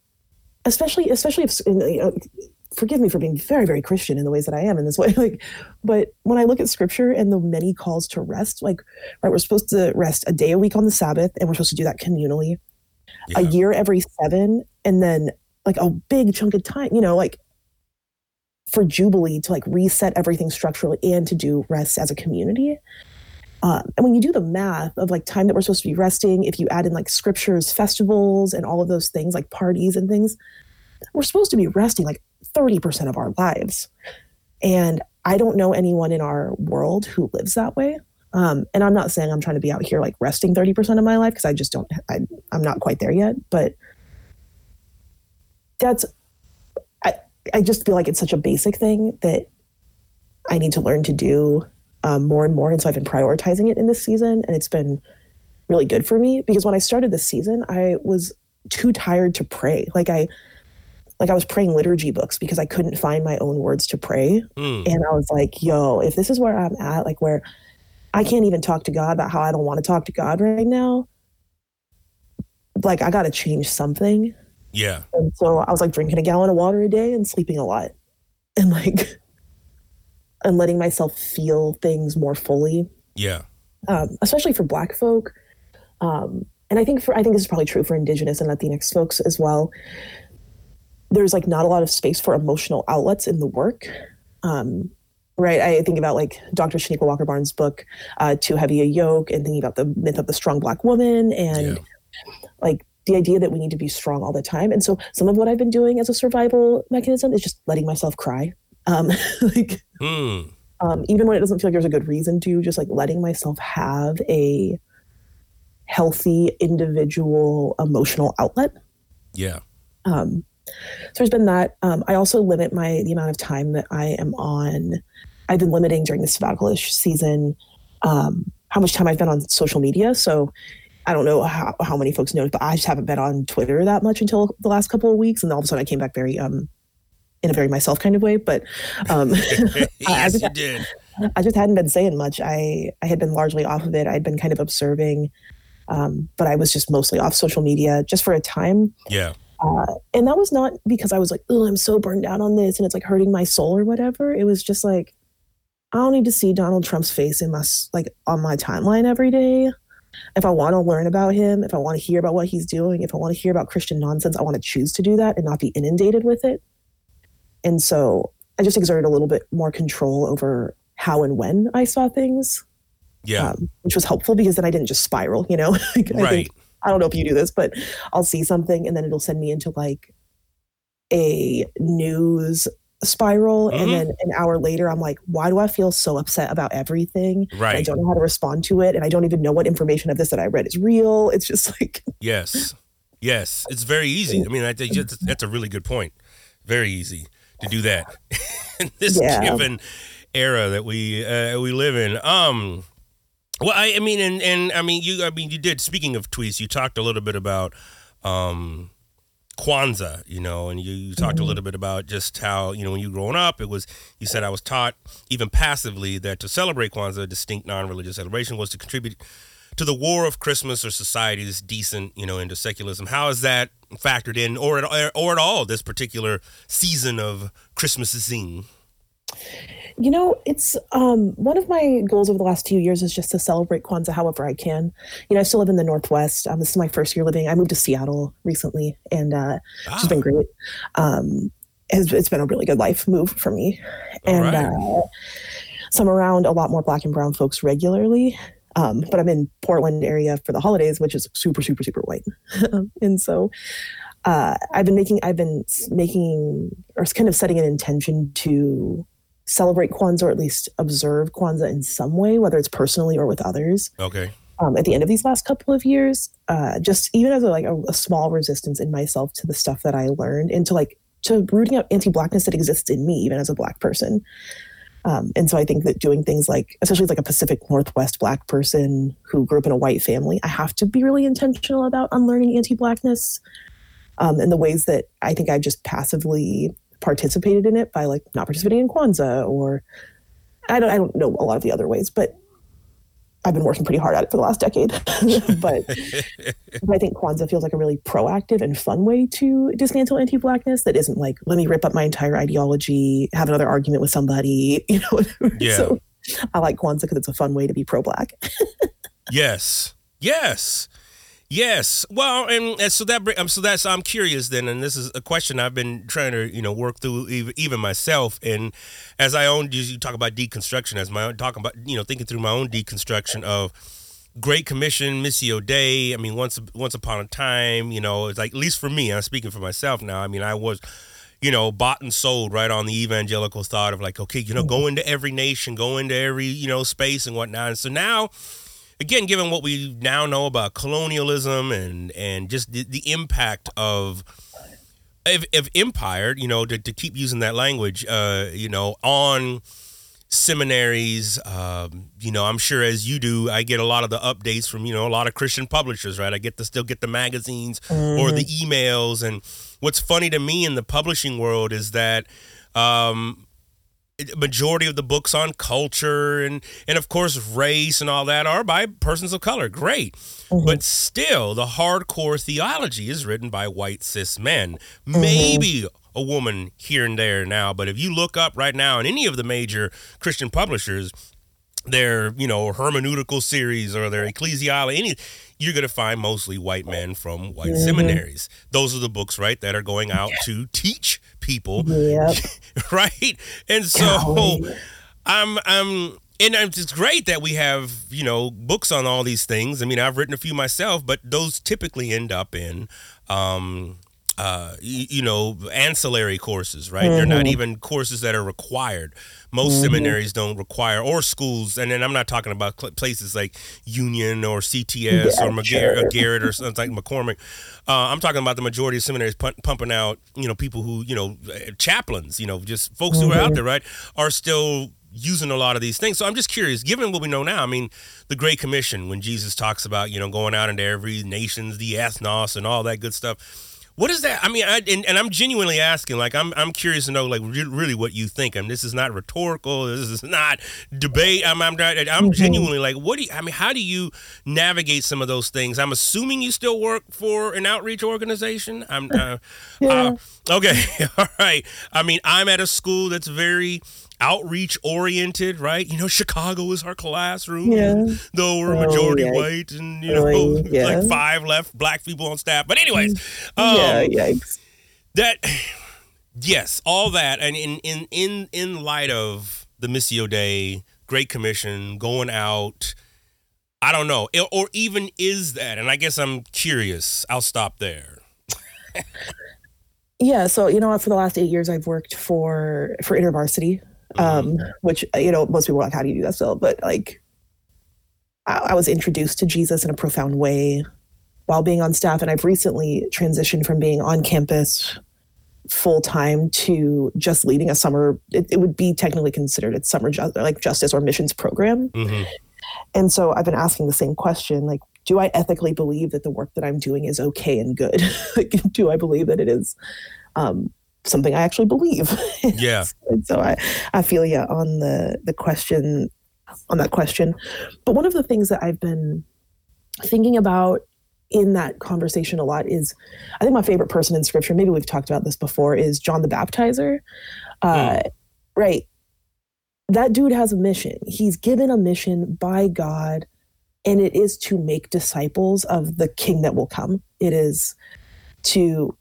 H: especially, especially if, you know, forgive me for being very, very Christian in the ways that I am in this way. Like, but when I look at scripture and the many calls to rest, like, right, we're supposed to rest a day a week on the Sabbath, and we're supposed to do that communally yeah. a year every seven, and then like a big chunk of time, you know, like for Jubilee to like reset everything structurally and to do rest as a community. Um, and when you do the math of like time that we're supposed to be resting, if you add in like scriptures, festivals, and all of those things like parties and things, we're supposed to be resting like 30% of our lives. And I don't know anyone in our world who lives that way. Um, and I'm not saying I'm trying to be out here like resting 30% of my life because I just don't, I, I'm not quite there yet. But that's, I, I just feel like it's such a basic thing that I need to learn to do um, more and more. And so I've been prioritizing it in this season. And it's been really good for me because when I started this season, I was too tired to pray. Like I, like I was praying liturgy books because I couldn't find my own words to pray. Mm. And I was like, yo, if this is where I'm at, like where I can't even talk to God about how I don't want to talk to God right now. Like, I got to change something.
E: Yeah.
H: And so I was like drinking a gallon of water a day and sleeping a lot and like, and letting myself feel things more fully.
E: Yeah.
H: Um, especially for Black folk. Um, and I think for, I think this is probably true for Indigenous and Latinx folks as well. There's like not a lot of space for emotional outlets in the work. Um, right? I think about like Dr. Chanequa Walker Barnes' book, uh, Too Heavy a Yoke, and thinking about the myth of the strong black woman and yeah. like the idea that we need to be strong all the time. And so some of what I've been doing as a survival mechanism is just letting myself cry. Um, like, mm. um, even when it doesn't feel like there's a good reason to, just like letting myself have a healthy individual emotional outlet.
E: Yeah.
H: Um, so there's been that. Um, I also limit my the amount of time that I am on I've been limiting during the sabbatical-ish season um, how much time I've been on social media. So I don't know how, how many folks know, but I just haven't been on Twitter that much until the last couple of weeks. And all of a sudden I came back very, um, in a very myself kind of way. But um,
E: yes, I, just, you did.
H: I just hadn't been saying much. I, I had been largely off of it. I'd been kind of observing, um, but I was just mostly off social media just for a time.
E: Yeah.
H: Uh, and that was not because I was like, oh, I'm so burned out on this and it's like hurting my soul or whatever. It was just like, I don't need to see Donald Trump's face in my like on my timeline every day. If I want to learn about him, if I want to hear about what he's doing, if I want to hear about Christian nonsense, I want to choose to do that and not be inundated with it. And so I just exerted a little bit more control over how and when I saw things.
E: Yeah. Um,
H: which was helpful because then I didn't just spiral, you know?
E: like, right.
H: I, think, I don't know if you do this, but I'll see something and then it'll send me into like a news spiral mm-hmm. and then an hour later i'm like why do i feel so upset about everything
E: right
H: i don't know how to respond to it and i don't even know what information of this that i read is real it's just like
E: yes yes it's very easy i mean I, that's a really good point very easy to do that in this
H: Yeah.
E: given era that we uh, we live in. Um, well, I, I mean, and and I mean, you, I mean, you did. Speaking of tweets, you talked a little bit about um, Kwanzaa, you know, and you, you talked a little bit about just how you know when you growing up, it was you said I was taught even passively that to celebrate Kwanzaa, a distinct non-religious celebration, was to contribute to the war of Christmas or society's decent, you know, into secularism. How is that factored in, or at, or at all, this particular season of Christmasing?
H: You know, it's um, one of my goals over the last few years is just to celebrate Kwanzaa however I can. You know, I still live in the Northwest. Um, this is my first year living. I moved to Seattle recently, and uh, it's been great. Um, it's, it's been a really good life move for me, and
E: right.
H: uh, so I'm around a lot more Black and Brown folks regularly. Um, but I'm in Portland area for the holidays, which is super, super, super white, and so uh, I've been making, I've been making, or kind of setting an intention to celebrate Kwanzaa or at least observe Kwanzaa in some way, whether it's personally or with others.
E: Okay.
H: Um, at the end of these last couple of years, uh, just even as a, like a, a small resistance in myself to the stuff that I learned, and to like to rooting out anti-blackness that exists in me, even as a black person. Um, and so I think that doing things like, especially as like a Pacific Northwest black person who grew up in a white family, I have to be really intentional about unlearning anti-blackness um, and the ways that I think I just passively participated in it by like not participating in Kwanzaa or I don't I don't know a lot of the other ways, but I've been working pretty hard at it for the last decade. but, but I think Kwanzaa feels like a really proactive and fun way to dismantle anti-blackness that isn't like let me rip up my entire ideology, have another argument with somebody, you know.
E: Yeah.
H: so I like Kwanzaa because it's a fun way to be pro-black.
E: Yes. Yes. Yes. Well, and, and so that um, so that's I'm curious then, and this is a question I've been trying to you know work through even, even myself. And as I own, you talk about deconstruction as my own talking about you know thinking through my own deconstruction of Great Commission, Missio Dei. I mean, once once upon a time, you know, it's like at least for me, I'm speaking for myself now. I mean, I was you know, bought and sold right on the evangelical thought of like, okay, you know, go into every nation, go into every, you know, space and whatnot. And so now, again, given what we now know about colonialism and and just the, the impact of of, of empire, you know, to, to keep using that language, uh, you know, on seminaries, um, you know, I'm sure as you do, I get a lot of the updates from, you know, a lot of Christian publishers, right? I get to still get the magazines or the emails. And what's funny to me in the publishing world is that, um, majority of the books on culture and and of course race and all that are by persons of color. Great. Mm-hmm. But still the hardcore theology is written by white cis men. Mm-hmm. Maybe a woman here and there now but if you look up right now in any of the major christian publishers their you know hermeneutical series or their ecclesiology any you're going to find mostly white men from white mm-hmm. seminaries. Those are the books right that are going out to teach people
H: Yep.
E: right? And so
H: Golly.
E: I'm I'm and it's great that we have you know books on all these things. I mean, I've written a few myself, but those typically end up in. Um, uh, you, you know, ancillary courses, right? They're not even courses that are required. Most seminaries don't require, or schools, and then I'm not talking about cl- places like Union or CTS
H: Yeah,
E: or McGarrett,
H: sure.
E: or Garrett or something like McCormick. Uh, I'm talking about the majority of seminaries pu- pumping out, you know, people who, you know, uh, chaplains, you know, just folks who are out there, right, are still using a lot of these things. So I'm just curious, given what we know now, I mean, the Great Commission, when Jesus talks about, you know, going out into every nations, the ethnos, and all that good stuff. What is that? I mean, I, and, and I'm genuinely asking, like, I'm I'm curious to know, like, re- really what you think. I mean, this is not rhetorical. This is not debate. I'm I'm, I'm genuinely like, what do you? I mean, how do you navigate some of those things? I'm assuming you still work for an outreach organization. I'm uh, uh, okay. All right. I mean, I'm at a school that's very outreach oriented, right? You know, Chicago is our classroom,
H: Yeah.
E: though we're
H: Oh,
E: majority white and you know,
H: Oh, yeah.
E: like five left black people on staff. But anyways, um,
H: yeah, yikes.
E: that yes, all that, and in in in in light of the Missio Dei, Great Commission, going out. I don't know, or- or even is that? And I guess I'm curious. I'll stop there.
H: Yeah, so you know, for the last eight years, I've worked for for InterVarsity, um, which you know most people are like, "How do you do that still?" But like, I, I was introduced to Jesus in a profound way while being on staff, and I've recently transitioned from being on campus full time to just leading a summer. It, it, would be technically considered a summer ju- like justice or missions program. Mm-hmm. And so I've been asking the same question, like, do I ethically believe that the work that I'm doing is okay and good? like, do I believe that it is um, something I actually believe?
E: Yeah.
H: and so I, I feel yeah on the the question on that question. But one of the things that I've been thinking about in that conversation a lot is I think my favorite person in scripture, maybe we've talked about this before, is John the Baptizer. Uh, mm. Right. That dude has a mission. He's given a mission by God, and it is to make disciples of the king that will come. It is to,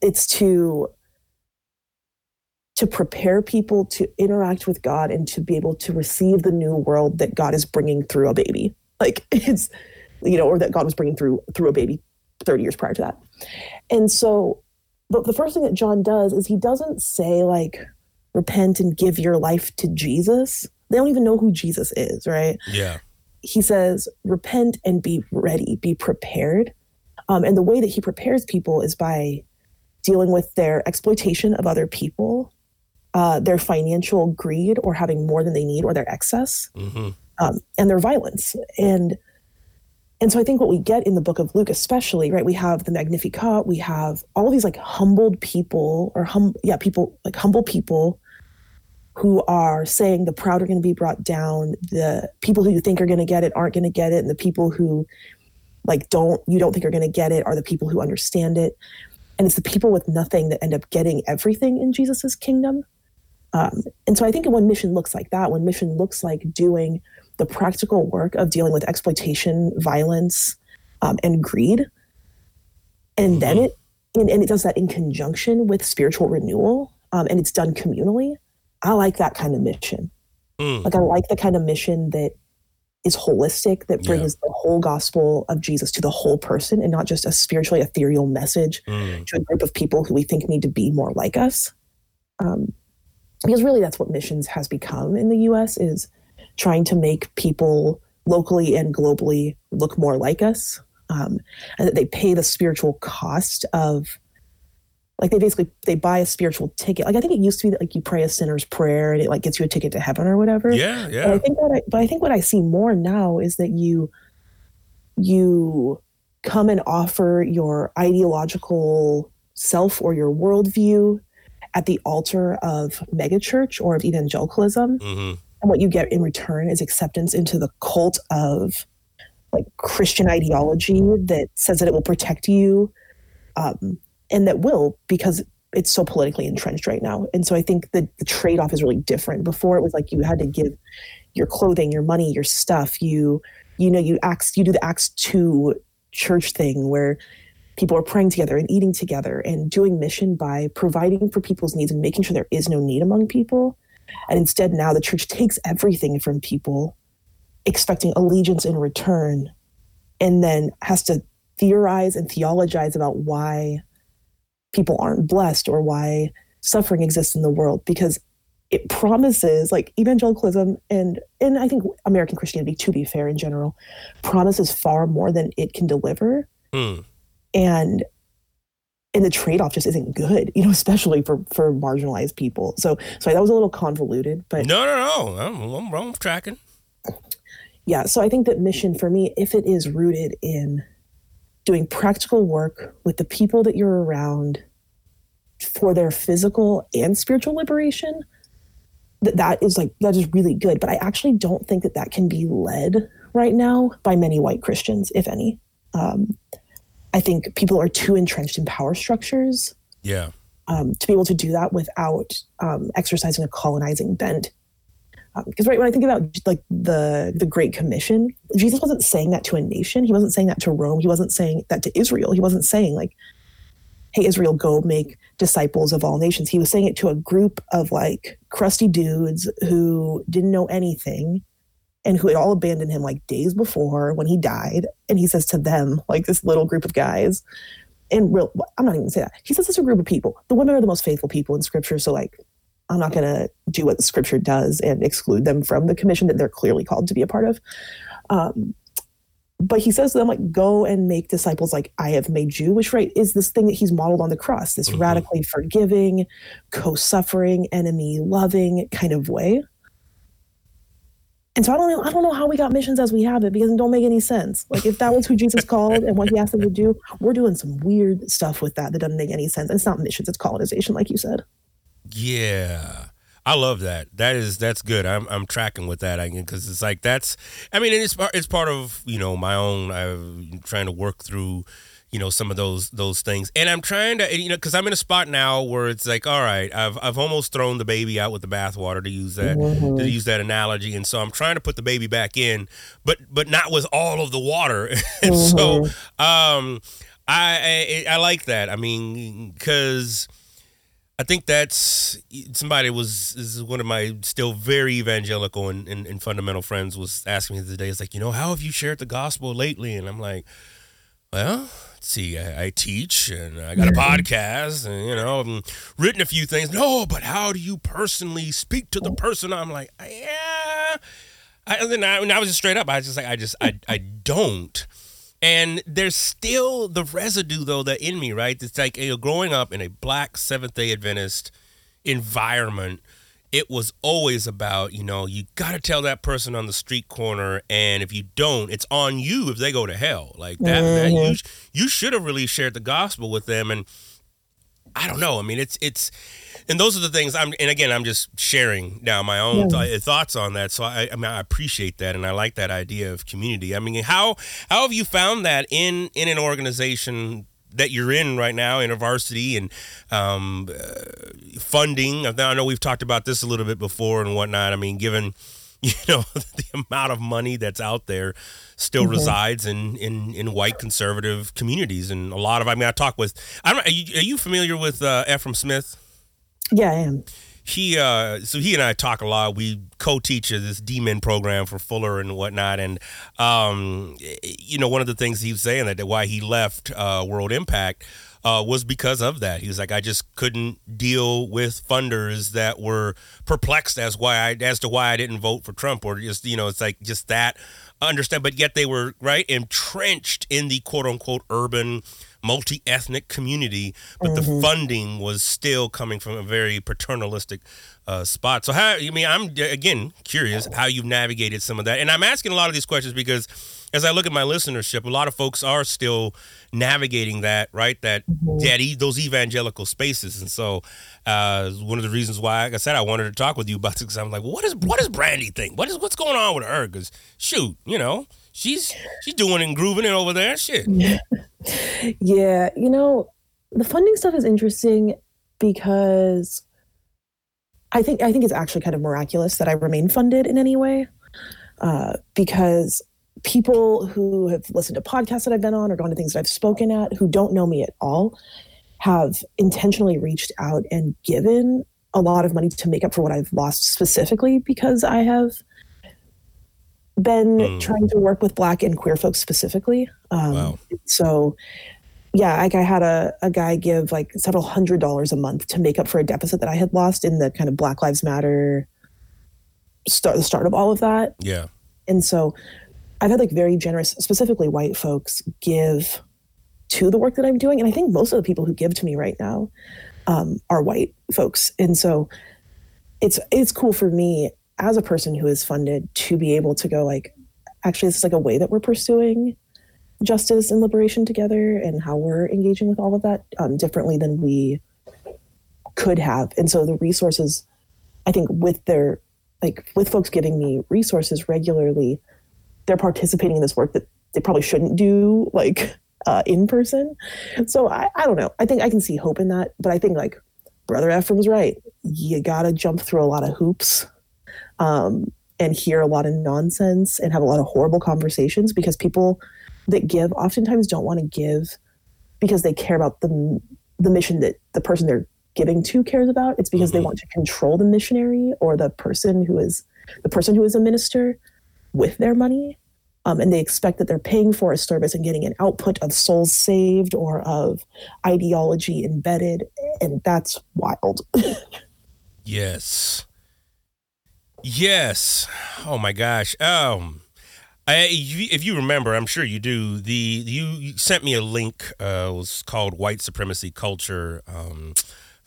H: it's to to prepare people to interact with God and to be able to receive the new world that God is bringing through a baby. Like it's you know, or that God was bringing through through a baby 30 years prior to that. And so, but the first thing that John does is he doesn't say like repent and give your life to Jesus. They don't even know who Jesus is, right?
E: Yeah.
H: He says repent and be ready, be prepared. Um, and the way that he prepares people is by dealing with their exploitation of other people, uh, their financial greed or having more than they need or their excess, mm-hmm. um, and their violence. And and so I think what we get in the book of Luke, especially, right, we have the Magnificat, we have all these like humbled people or hum yeah, people like humble people who are saying the proud are going to be brought down, the people who you think are going to get it aren't going to get it, and the people who like don't you don't think are going to get it are the people who understand it. And it's the people with nothing that end up getting everything in Jesus's kingdom. Um, and so I think when mission looks like that, when mission looks like doing the practical work of dealing with exploitation, violence, um, and greed. And mm-hmm. then it and, and, it does that in conjunction with spiritual renewal, um, and it's done communally. I like that kind of mission. Mm. Like I like the kind of mission that is holistic, that brings yeah. the whole gospel of Jesus to the whole person, and not just a spiritually ethereal message mm. to a group of people who we think need to be more like us. Um, because really, that's what missions has become in the U.S. is trying to make people locally and globally look more like us um, and that they pay the spiritual cost of like they basically they buy a spiritual ticket. Like i think it used to be that like you pray a sinner's prayer and it like gets you a ticket to heaven or whatever.
E: Yeah yeah
H: but i think what I, but i think what i see more now is that you you come and offer your ideological self or your worldview at the altar of megachurch or of evangelicalism. Mm-hmm. And what you get in return is acceptance into the cult of like Christian ideology that says that it will protect you, um, and that will because it's so politically entrenched right now. And so I think that the trade off is really different. Before it was like you had to give your clothing, your money, your stuff. You you know you acts you do the acts two church thing where people are praying together and eating together and doing mission by providing for people's needs and making sure there is no need among people and instead, now the church takes everything from people, expecting allegiance in return, and then has to theorize and theologize about why people aren't blessed or why suffering exists in the world because it promises like evangelicalism and and I think American Christianity to be fair in general promises far more than it can deliver. Mm. And and the trade-off just isn't good you know especially for for marginalized people so sorry that was a little convoluted but
E: no no no i'm, I'm, I'm tracking
H: yeah so i think that mission for me if it is rooted in doing practical work with the people that you're around for their physical and spiritual liberation that that is like that is really good but i actually don't think that that can be led right now by many white christians if any um, I think people are too entrenched in power structures.
E: Yeah.
H: Um, to be able to do that without um, exercising a colonizing bent. Because um, right when I think about like the the Great Commission, Jesus wasn't saying that to a nation. He wasn't saying that to Rome. He wasn't saying that to Israel. He wasn't saying like, "Hey Israel, go make disciples of all nations." He was saying it to a group of like crusty dudes who didn't know anything and who had all abandoned him like days before when he died. And he says to them, like this little group of guys, and real, I'm not even gonna say that. He says it's a group of people. The women are the most faithful people in scripture. So like, I'm not gonna do what the scripture does and exclude them from the commission that they're clearly called to be a part of. Um, but he says to them like go and make disciples like i have made you which right is this thing that he's modeled on the cross this mm-hmm. radically forgiving co-suffering enemy loving kind of way and so I don't know, I don't know how we got missions as we have it because it don't make any sense. Like if that was who Jesus called and what he asked them to do, we're doing some weird stuff with that that doesn't make any sense. And it's not missions, it's colonization, like you said.
E: Yeah. I love that. That is that's good. I'm I'm tracking with that again because it's like that's. I mean, it's part it's part of you know my own. I'm trying to work through you know some of those those things and i'm trying to you know because i'm in a spot now where it's like all right i've i've almost thrown the baby out with the bathwater to use that mm-hmm. to use that analogy and so i'm trying to put the baby back in but but not with all of the water and mm-hmm. so um I, I i like that i mean because I think that's somebody was is one of my still very evangelical and, and, and, fundamental friends was asking me the other day. It's like, you know, how have you shared the gospel lately? And I'm like, well, see, I, I, teach and I got a podcast and, you know, I've written a few things. No, but how do you personally speak to the oh. person? I'm like, yeah. I, and then I, I was just straight up. I was just like, I just, I, I don't. And there's still the residue though that in me, right? It's like you know, growing up in a black Seventh Day Adventist environment. It was always about you know you got to tell that person on the street corner, and if you don't, it's on you if they go to hell. Like that, mm-hmm. that you you should have really shared the gospel with them, and I don't know. I mean, it's it's and those are the things I'm and again I'm just sharing now my own yeah. th- thoughts on that. So I, I mean I appreciate that and I like that idea of community. I mean how how have you found that in in an organization that you're in right now InterVarsity and um, uh, funding? I know we've talked about this a little bit before and whatnot. I mean given you know the amount of money that's out there still mm-hmm. resides in, in in white conservative communities and a lot of I mean I talk with I don't are you, are you familiar with uh, Efrem Smith
H: yeah, I am.
E: He uh, so he and I talk a lot. We co-teach this D-Min program for Fuller and whatnot, and um, you know, one of the things he was saying that why he left uh, World Impact uh, was because of that. He was like, I just couldn't deal with funders that were perplexed as why I as to why I didn't vote for Trump, or just you know, it's like just that understand, but yet they were right entrenched in the quote unquote urban multi ethnic community, but mm-hmm. the funding was still coming from a very paternalistic uh, spot. So, how, I mean, I'm again curious how you've navigated some of that. And I'm asking a lot of these questions because as I look at my listenership, a lot of folks are still navigating that, right? That mm-hmm. that those evangelical spaces, and so uh, one of the reasons why, like I said, I wanted to talk with you about this because I'm like, well, what is what does Brandi think? What is what's going on with her? Because shoot, you know, she's she's doing and grooving it over there. Shit.
H: yeah, you know, the funding stuff is interesting because I think I think it's actually kind of miraculous that I remain funded in any way. Uh, because people who have listened to podcasts that I've been on or gone to things that I've spoken at who don't know me at all have intentionally reached out and given a lot of money to make up for what I've lost specifically because I have been mm. trying to work with black and queer folks specifically. Um, wow. So, yeah, like I had a, a guy give like several hundred dollars a month to make up for a deficit that I had lost in the kind of Black Lives Matter start the start of all of that.
E: Yeah.
H: And so I've had like very generous, specifically white folks give to the work that I'm doing. And I think most of the people who give to me right now um, are white folks. And so it's it's cool for me as a person who is funded to be able to go like actually this is like a way that we're pursuing justice and liberation together and how we're engaging with all of that um, differently than we could have. And so the resources i think with their like with folks giving me resources regularly they're participating in this work that they probably shouldn't do like uh, in person. So I, I don't know. I think i can see hope in that but i think like brother efrem's right. You gotta jump through a lot of hoops um, and hear a lot of nonsense and have a lot of horrible conversations because people that give oftentimes don't want to give because they care about the the mission that the person they're giving to cares about. It's because mm-hmm. they want to control the missionary or the person who is the person who is a minister with their money. Um, and they expect that they're paying for a service and getting an output of souls saved or of ideology embedded. And that's wild.
E: yes. Yes. Oh my gosh. Um I, if you remember, I'm sure you do. The you sent me a link. Uh, it was called "White Supremacy Culture." Um,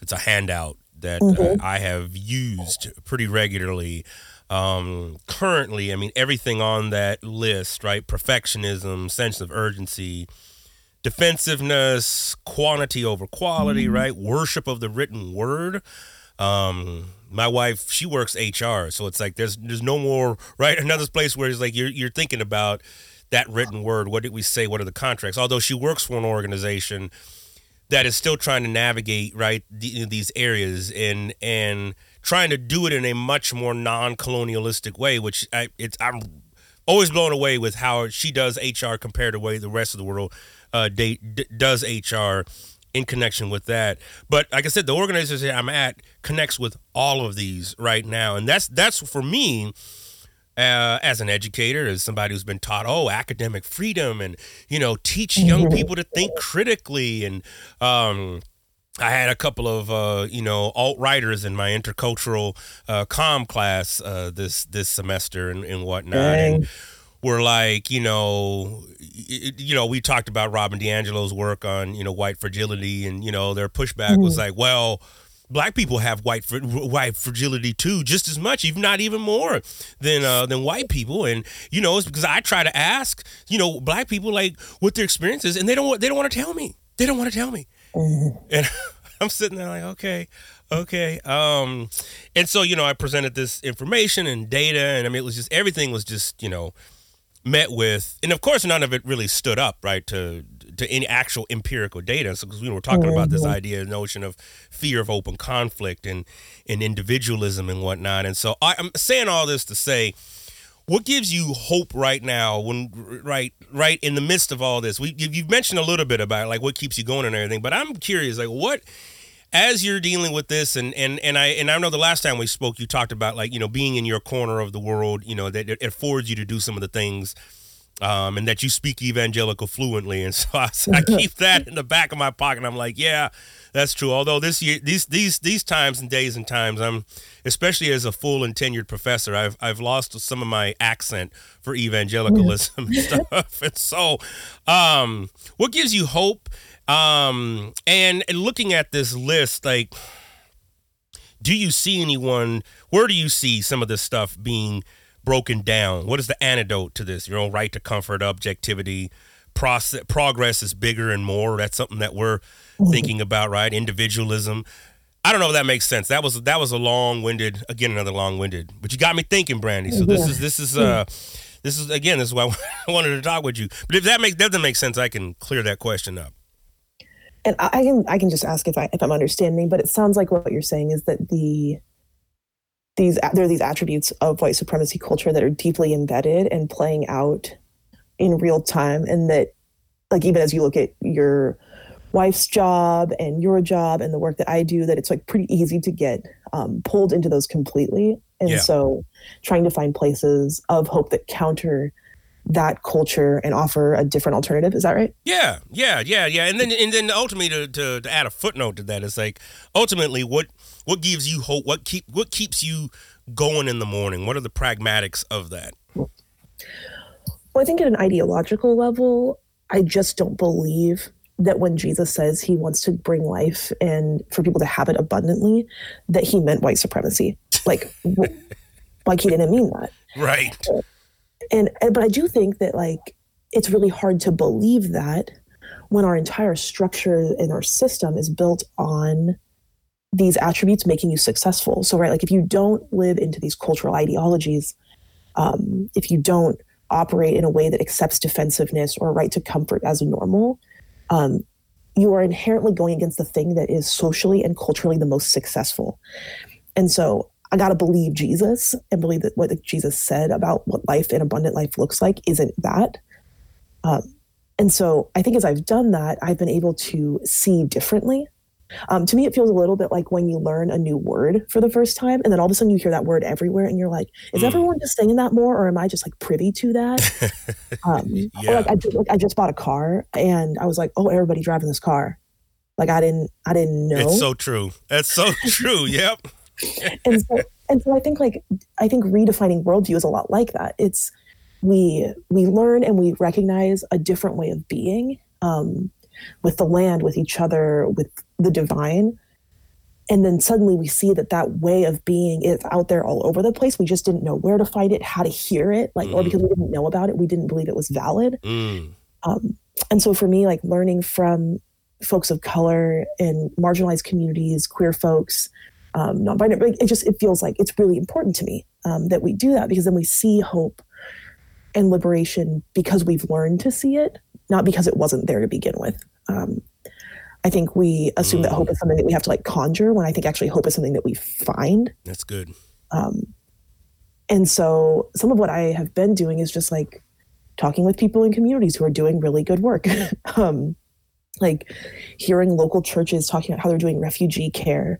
E: it's a handout that mm-hmm. uh, I have used pretty regularly. Um, currently, I mean, everything on that list, right? Perfectionism, sense of urgency, defensiveness, quantity over quality, mm-hmm. right? Worship of the written word. Um, my wife, she works HR, so it's like there's there's no more right. Another place where it's like you're you're thinking about that written word. What did we say? What are the contracts? Although she works for an organization that is still trying to navigate right these areas and and trying to do it in a much more non-colonialistic way, which I it's I'm always blown away with how she does HR compared to the way the rest of the world uh, d- does HR in connection with that. But like I said, the organization I'm at connects with all of these right now, and that's that's for me. Uh, as an educator, as somebody who's been taught, oh, academic freedom, and you know, teach young mm-hmm. people to think critically, and um, I had a couple of uh, you know alt-righters in my intercultural uh, com class uh, this this semester and, and whatnot. Dang. And, were like, you know, you know, we talked about Robin DiAngelo's work on, you know, white fragility, and you know, their pushback mm-hmm. was like, well, black people have white white fragility too, just as much, if not even more than uh, than white people. And you know, it's because I try to ask, you know, black people like what their experience is, and they don't they don't want to tell me. They don't want to tell me. Mm-hmm. And I'm sitting there like, okay, okay. Um, and so you know, I presented this information and data, and I mean, it was just everything was just you know met with, and of course, none of it really stood up, right, to to any actual empirical data. So, because we were talking mm-hmm. about this mm-hmm. idea, notion of fear of open conflict and and individualism and whatnot. And so, I, I'm saying all this to say, what gives you hope right now when right right in the midst of all this? We you've mentioned a little bit about like what keeps you going and everything, but I'm curious, like what as you're dealing with this and and and I and I know the last time we spoke you talked about like you know being in your corner of the world you know that it affords you to do some of the things um, and that you speak evangelical fluently. And so I, I keep that in the back of my pocket I'm like yeah that's true. Although this year these these these times and days and times I'm especially as a full and tenured professor I've I've lost some of my accent for evangelicalism and stuff. And so um what gives you hope um, and, looking at this list, like, do you see anyone? Where do you see some of this stuff being broken down? What is the antidote to this? Your own right to comfort, objectivity, process, progress is bigger and more. That's something that we're mm-hmm. thinking about, right? Individualism. I don't know if that makes sense. That was that was a long-winded, again another long-winded. But you got me thinking, Brandi. So this is this is uh this is again this is why I wanted to talk with you. But if that makes doesn't make sense, I can clear that question up
H: and I can I can just ask if I if I'm understanding, but it sounds like what you're saying is that the these there are these attributes of white supremacy culture that are deeply embedded and playing out in real time, and that like even as you look at your wife's job and your job and the work that I do, that it's like pretty easy to get um, pulled into those completely, and yeah. so trying to find places of hope that counter that culture and offer a different alternative. Is that right?
E: Yeah, yeah, yeah, yeah. And then and then ultimately to, to, to add a footnote to that is like ultimately what what gives you hope? What keep what keeps you going in the morning? What are the pragmatics of that?
H: Well, I think at an ideological level, I just don't believe that when Jesus says he wants to bring life and for people to have it abundantly, that he meant white supremacy. Like, like he didn't mean that.
E: Right
H: and, and but I do think that like it's really hard to believe that when our entire structure and our system is built on these attributes making you successful. So right, like if you don't live into these cultural ideologies, um, if you don't operate in a way that accepts defensiveness or right to comfort as a normal, um, you are inherently going against the thing that is socially and culturally the most successful. And so I got to believe Jesus and believe that what Jesus said about what life and abundant life looks like isn't that. Um, and so I think as I've done that, I've been able to see differently. Um, to me, it feels a little bit like when you learn a new word for the first time, and then all of a sudden you hear that word everywhere, and you're like, "Is mm. everyone just saying that more, or am I just like privy to that?" um, yeah. Or like I, just, like I just bought a car, and I was like, "Oh, everybody driving this car." Like I didn't, I didn't know.
E: It's so true. That's so true. Yep
H: and so and so I think like I think redefining worldview is a lot like that. It's we we learn and we recognize a different way of being um, with the land, with each other, with the divine. And then suddenly we see that that way of being is out there all over the place. We just didn't know where to find it, how to hear it, like, or because we didn't know about it, we didn't believe it was valid.
E: Mm.
H: Um, and so for me, like learning from folks of color in marginalized communities, queer folks, um, non-binary, it just it feels like it's really important to me um, that we do that because then we see hope and liberation because we've learned to see it, not because it wasn't there to begin with. Um, I think we assume that hope is something that we have to like conjure when I think actually hope is something that we find.
E: That's good.
H: Um, and so some of what I have been doing is just like talking with people in communities who are doing really good work. um, like hearing local churches talking about how they're doing refugee care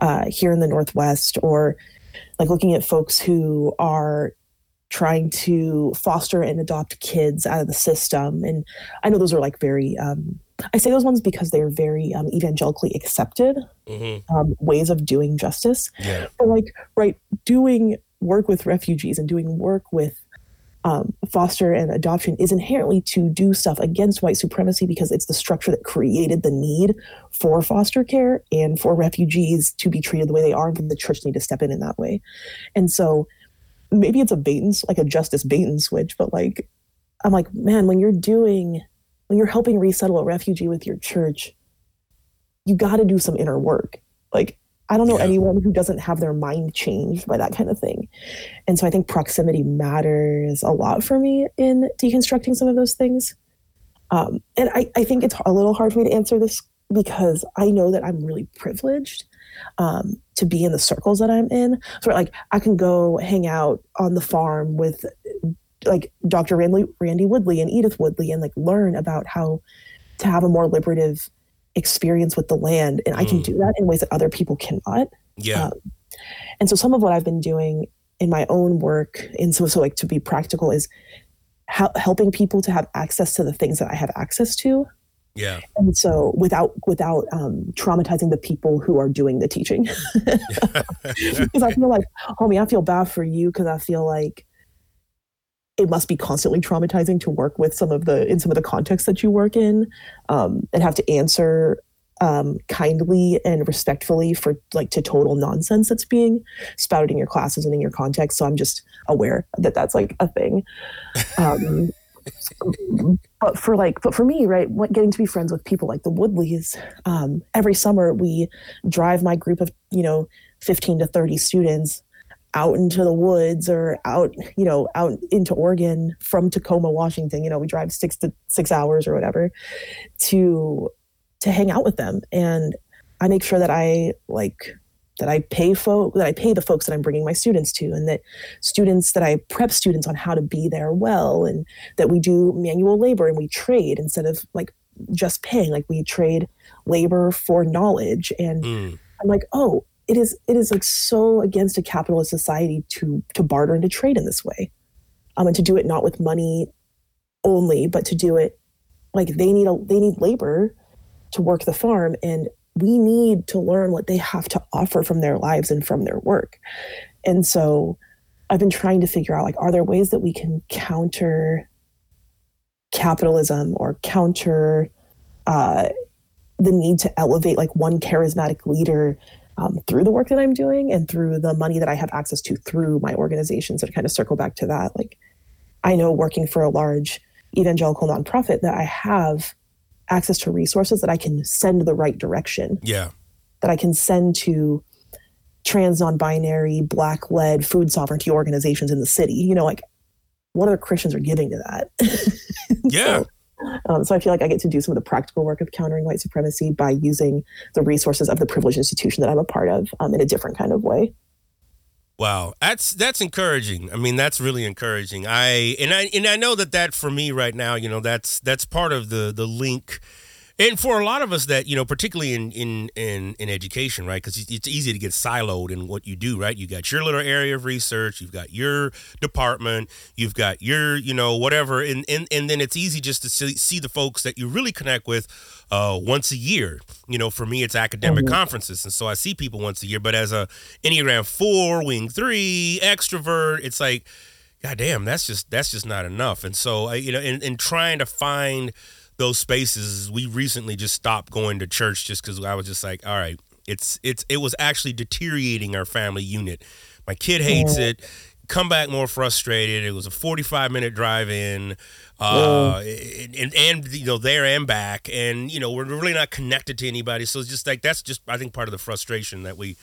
H: uh, here in the Northwest, or like looking at folks who are trying to foster and adopt kids out of the system. And I know those are like very, um, I say those ones because they're very um, evangelically accepted
E: Mm-hmm.
H: um, ways of doing justice.
E: Yeah.
H: But like, right, doing work with refugees and doing work with um, foster and adoption is inherently to do stuff against white supremacy because it's the structure that created the need for foster care and for refugees to be treated the way they are, and the church need to step in in that way. And so maybe it's a bait and like a justice bait and switch, but like I'm like, man, when you're doing when you're helping resettle a refugee with your church, you got to do some inner work. Like I don't know
E: Yeah.
H: anyone who doesn't have their mind changed by that kind of thing. And so I think proximity matters a lot for me in deconstructing some of those things. Um, and I, I think it's a little hard for me to answer this because I know that I'm really privileged um, to be in the circles that I'm in. So like I can go hang out on the farm with like Dr. Randy, Randy Woodley and Edith Woodley and like learn about how to have a more liberative experience with the land. And I can do that in ways that other people cannot.
E: Yeah.
H: Um, and so some of what I've been doing in my own work, and so, so like to be practical, is hel- helping people to have access to the things that I have access to.
E: yeah.
H: And so without without um, traumatizing the people who are doing the teaching, because I feel like, homie, I feel bad for you because I feel like it must be constantly traumatizing to work with some of the in some of the contexts that you work in, um, and have to answer um, kindly and respectfully for like to total nonsense that's being spouted in your classes and in your context. So I'm just aware that that's like a thing. Um, but for like but for me right getting to be friends with people like the woodleys um, every summer we drive my group of you know 15 to 30 students out into the woods or out you know out into oregon from tacoma washington you know we drive six to six hours or whatever to to hang out with them and i make sure that i like that i pay folk that i pay the folks that i'm bringing my students to and that students that i prep students on how to be there well and that we do manual labor and we trade instead of like just paying like we trade labor for knowledge and
E: Mm.
H: i'm like oh it is it is like so against a capitalist society to to barter and to trade in this way um and to do it not with money only but to do it like they need a they need labor to work the farm and we need to learn what they have to offer from their lives and from their work. And so i've been trying to figure out like are there ways that we can counter capitalism or counter uh, the need to elevate like one charismatic leader um, through the work that i'm doing and through the money that i have access to through my organizations and kind of circle back to that like i know working for a large evangelical nonprofit that i have access to resources that i can send the right direction
E: Yeah.
H: that I can send to trans, non-binary, black-led food sovereignty organizations in the city. You know, like what other Christians are giving to that?
E: Yeah.
H: Um, so I feel like I get to do some of the practical work of countering white supremacy by using the resources of the privileged institution that I'm a part of um, in a different kind of way.
E: Wow, that's that's encouraging. I mean, that's really encouraging. I and I and I know that that for me right now, you know, that's that's part of the the link. And for a lot of us that, you know, particularly in in in, in education, right? Cuz it's easy to get siloed in what you do, right? You got your little area of research, you've got your department, you've got your, you know, whatever and and and then it's easy just to see, see the folks that you really connect with uh, once a year. You know, for me, it's academic conferences, and so I see people once a year. But as a Enneagram Four, Wing Three, extrovert, it's like God damn, that's just that's just not enough. And so, you know, in, in trying to find those spaces, we recently just stopped going to church just because I was just like, all right, it's it's it was actually deteriorating our family unit. My kid hates it. Come back more frustrated. It was a 45 minute drive in, uh, and, and you know there and back, and you know we're really not connected to anybody. So it's just like that's just I think part of the frustration that we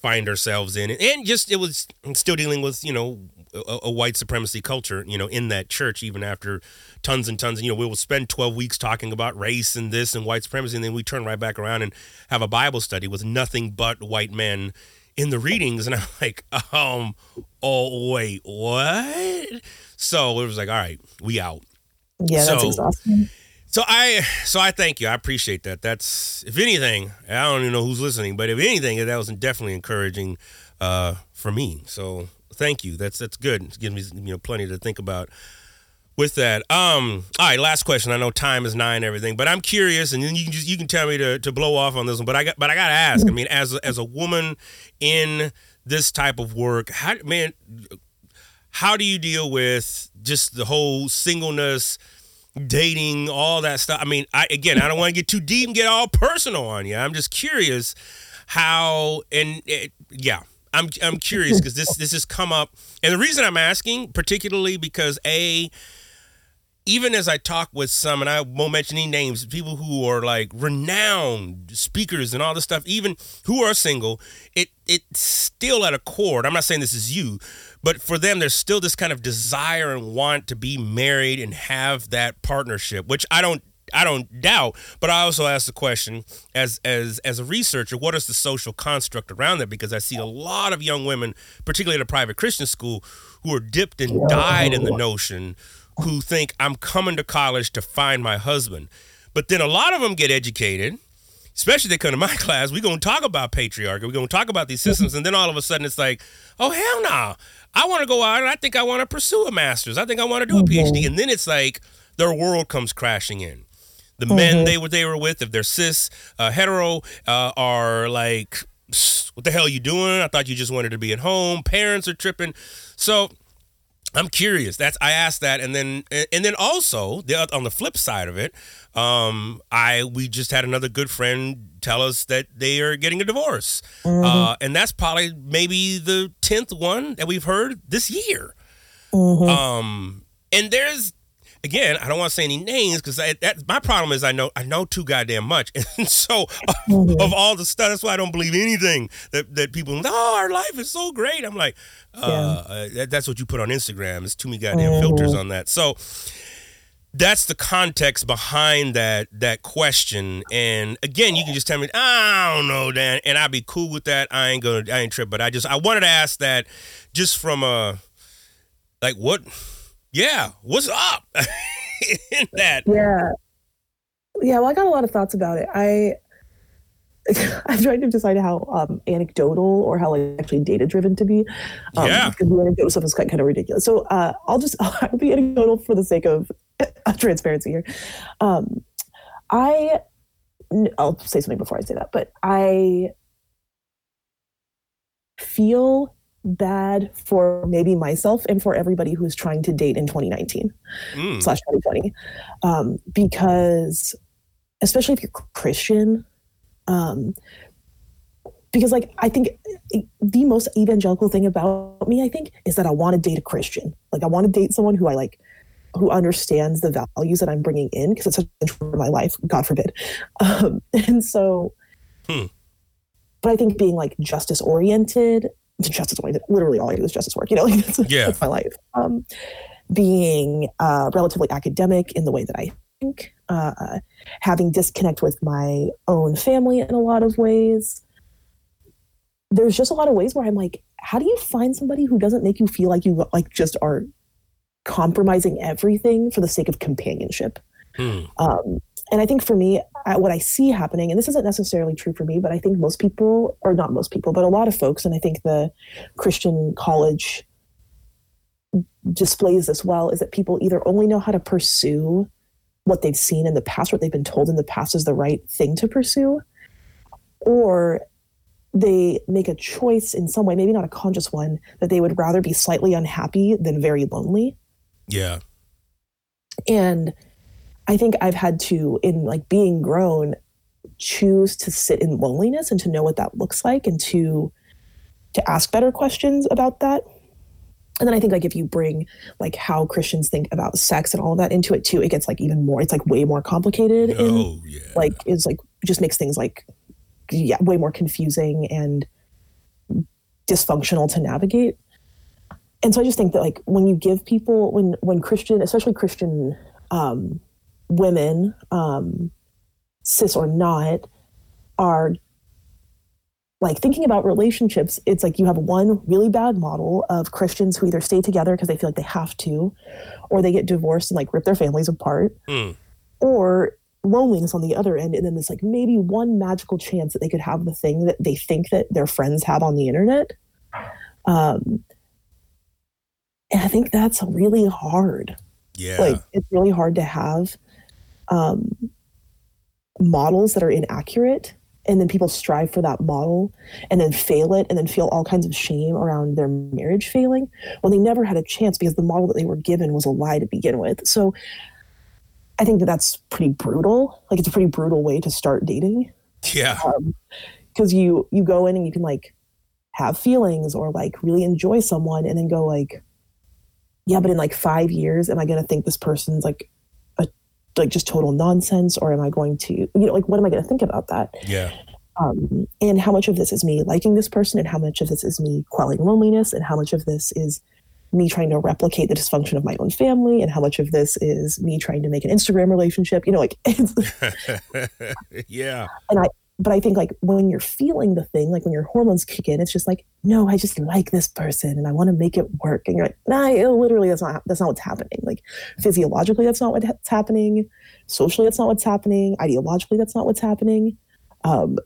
E: find ourselves in, and just it was still dealing with you know a, a, white supremacy culture, you know, in that church, even after tons and tons, and, you know, we will spend 12 weeks talking about race and this and white supremacy, and then we turn right back around and have a Bible study with nothing but white men in the readings. And I'm like, um, oh, wait, what? So it was like, all right, we out.
H: Yeah,
E: so,
H: that's exhausting.
E: So I so I thank you. I appreciate that. That's if anything, I don't even know who's listening, but if anything, that was definitely encouraging uh, for me. So thank you. That's that's good. It gives me you know plenty to think about with that. Um, all right, last question. I know time is nine, everything, but I'm curious, and then you can just you can tell me to, to blow off on this one. But I got but I got to ask. I mean, as a, as a woman in this type of work, how man, how do you deal with just the whole singleness? dating all that stuff i mean i again i don't want to get too deep and get all personal on you i'm just curious how and it, yeah I'm I'm curious because this this has come up, and the reason I'm asking, particularly because a even as I talk with some, and I won't mention any names, people who are like renowned speakers and all this stuff, even who are single, it it's still at a core. I'm not saying this is you, but for them, there's still this kind of desire and want to be married and have that partnership, which I don't I don't doubt, but I also ask the question as as as a researcher, what is the social construct around that? Because I see a lot of young women, particularly at a private Christian school, who are dipped and dyed in the notion, who think I'm coming to college to find my husband. But then a lot of them get educated, especially they come to my class. We're gonna talk about patriarchy. We're gonna talk about these systems, and then all of a sudden it's like, oh hell no, I want to go out and I think I want to pursue a master's. I think I want to do a mm-hmm. PhD, and then it's like their world comes crashing in the mm-hmm. men they were they were with, if they're cis, uh, hetero, uh, are like, what the hell are you doing? I thought you just wanted to be at home. Parents are tripping. So I'm curious. That's I asked that, and then and then also the, on the flip side of it, um, I we just had another good friend tell us that they are getting a divorce, mm-hmm. uh, and that's probably maybe the tenth one that we've heard this year. Mm-hmm. Um, and there's again, I don't want to say any names because that my problem is I know I know too goddamn much, and so mm-hmm. of all the stuff, that's why I don't believe anything that that people. Oh, our life is so great. I'm like, uh, yeah. uh, that, that's what you put on Instagram. There's too many goddamn mm-hmm. filters on that. So that's the context behind that that question. And again, you can just tell me, I don't know, Dan, and I'd be cool with that. I ain't gonna, I ain't trip. But I just I wanted to ask that just from a like what yeah, what's up in that?
H: Yeah. Yeah, well, I got a lot of thoughts about it. I I'm trying to decide how um, anecdotal or how like actually data driven to be. Um, yeah. Because the anecdotal stuff is quite kind of ridiculous. So uh, I'll just I'll be anecdotal for the sake of transparency here. Um, I I'll say something before I say that, but I feel bad for maybe myself and for everybody who's trying to date in 2019 mm. slash 2020 um, because especially if you're christian um, because like i think the most evangelical thing about me i think is that i want to date a christian like i want to date someone who i like who understands the values that i'm bringing in because it's such a for my life god forbid um, and so hmm. but i think being like justice oriented justice oriented. Literally, all I do is justice work. You know, like that's, yeah. that's my life. Um, being uh, relatively academic in the way that I think, uh, having disconnect with my own family in a lot of ways. There's just a lot of ways where I'm like, how do you find somebody who doesn't make you feel like you like just are compromising everything for the sake of companionship? Hmm. Um, and I think for me, uh, what I see happening, and this isn't necessarily true for me, but I think most people, or not most people, but a lot of folks, and I think the Christian college displays this well, is that people either only know how to pursue what they've seen in the past, what they've been told in the past is the right thing to pursue, or they make a choice in some way, maybe not a conscious one, that they would rather be slightly unhappy than very lonely.
E: Yeah.
H: And I think I've had to, in like being grown, choose to sit in loneliness and to know what that looks like and to to ask better questions about that. And then I think like if you bring like how Christians think about sex and all of that into it too, it gets like even more, it's like way more complicated.
E: Oh,
H: and
E: yeah.
H: like it's like just makes things like yeah, way more confusing and dysfunctional to navigate. And so I just think that like when you give people when when Christian, especially Christian um women, um, cis or not, are like thinking about relationships, it's like you have one really bad model of Christians who either stay together because they feel like they have to, or they get divorced and like rip their families apart,
E: Mm.
H: or loneliness on the other end. And then there's like maybe one magical chance that they could have the thing that they think that their friends have on the internet. Um, and I think that's really hard
E: Yeah.
H: like it's really hard to have um, models that are inaccurate and then people strive for that model and then fail it and then feel all kinds of shame around their marriage failing. When they never had a chance because the model that they were given was a lie to begin with. So i think that that's pretty brutal. Like it's a pretty brutal way to start dating.
E: Yeah.
H: because you you go in and you can like have feelings or like really enjoy someone and then go like yeah but in like five years am i going to think this person's like like just total nonsense or am i going to you know like what am i going to think about that
E: Yeah.
H: um, and how much of this is me liking this person and how much of this is me quelling loneliness and how much of this is me trying to replicate the dysfunction of my own family and how much of this is me trying to make an instagram relationship you know like it's,
E: yeah.
H: and I but I think like when you're feeling the thing, like when your hormones kick in, it's just like, no, I just like this person and I want to make it work. And you're like, nah, it, literally that's not that's not what's happening. Like physiologically, that's not what's happening. Socially, that's not what's happening. Ideologically, that's not what's happening. Um,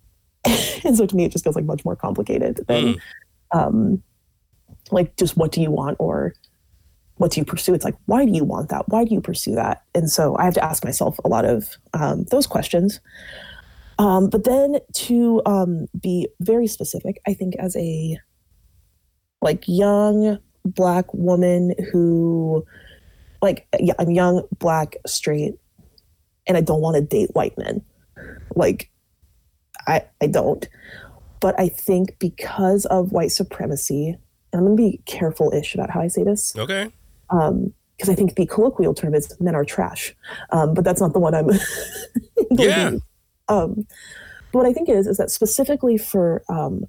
H: and so to me, it just feels like much more complicated than um, like just what do you want or what do you pursue? It's like, why do you want that? Why do you pursue that? And so I have to ask myself a lot of um, those questions. Um, but then to um, be very specific, I think as a like young black woman who like yeah, I'm young, black, straight, and I don't want to date white men. Like I I don't. But I think because of white supremacy, and I'm gonna be careful-ish about how I say this
E: Okay.
H: um because I think the colloquial term is men are trash, um, but that's not the one I'm.
E: Yeah.
H: Um, what I think is is that specifically for um,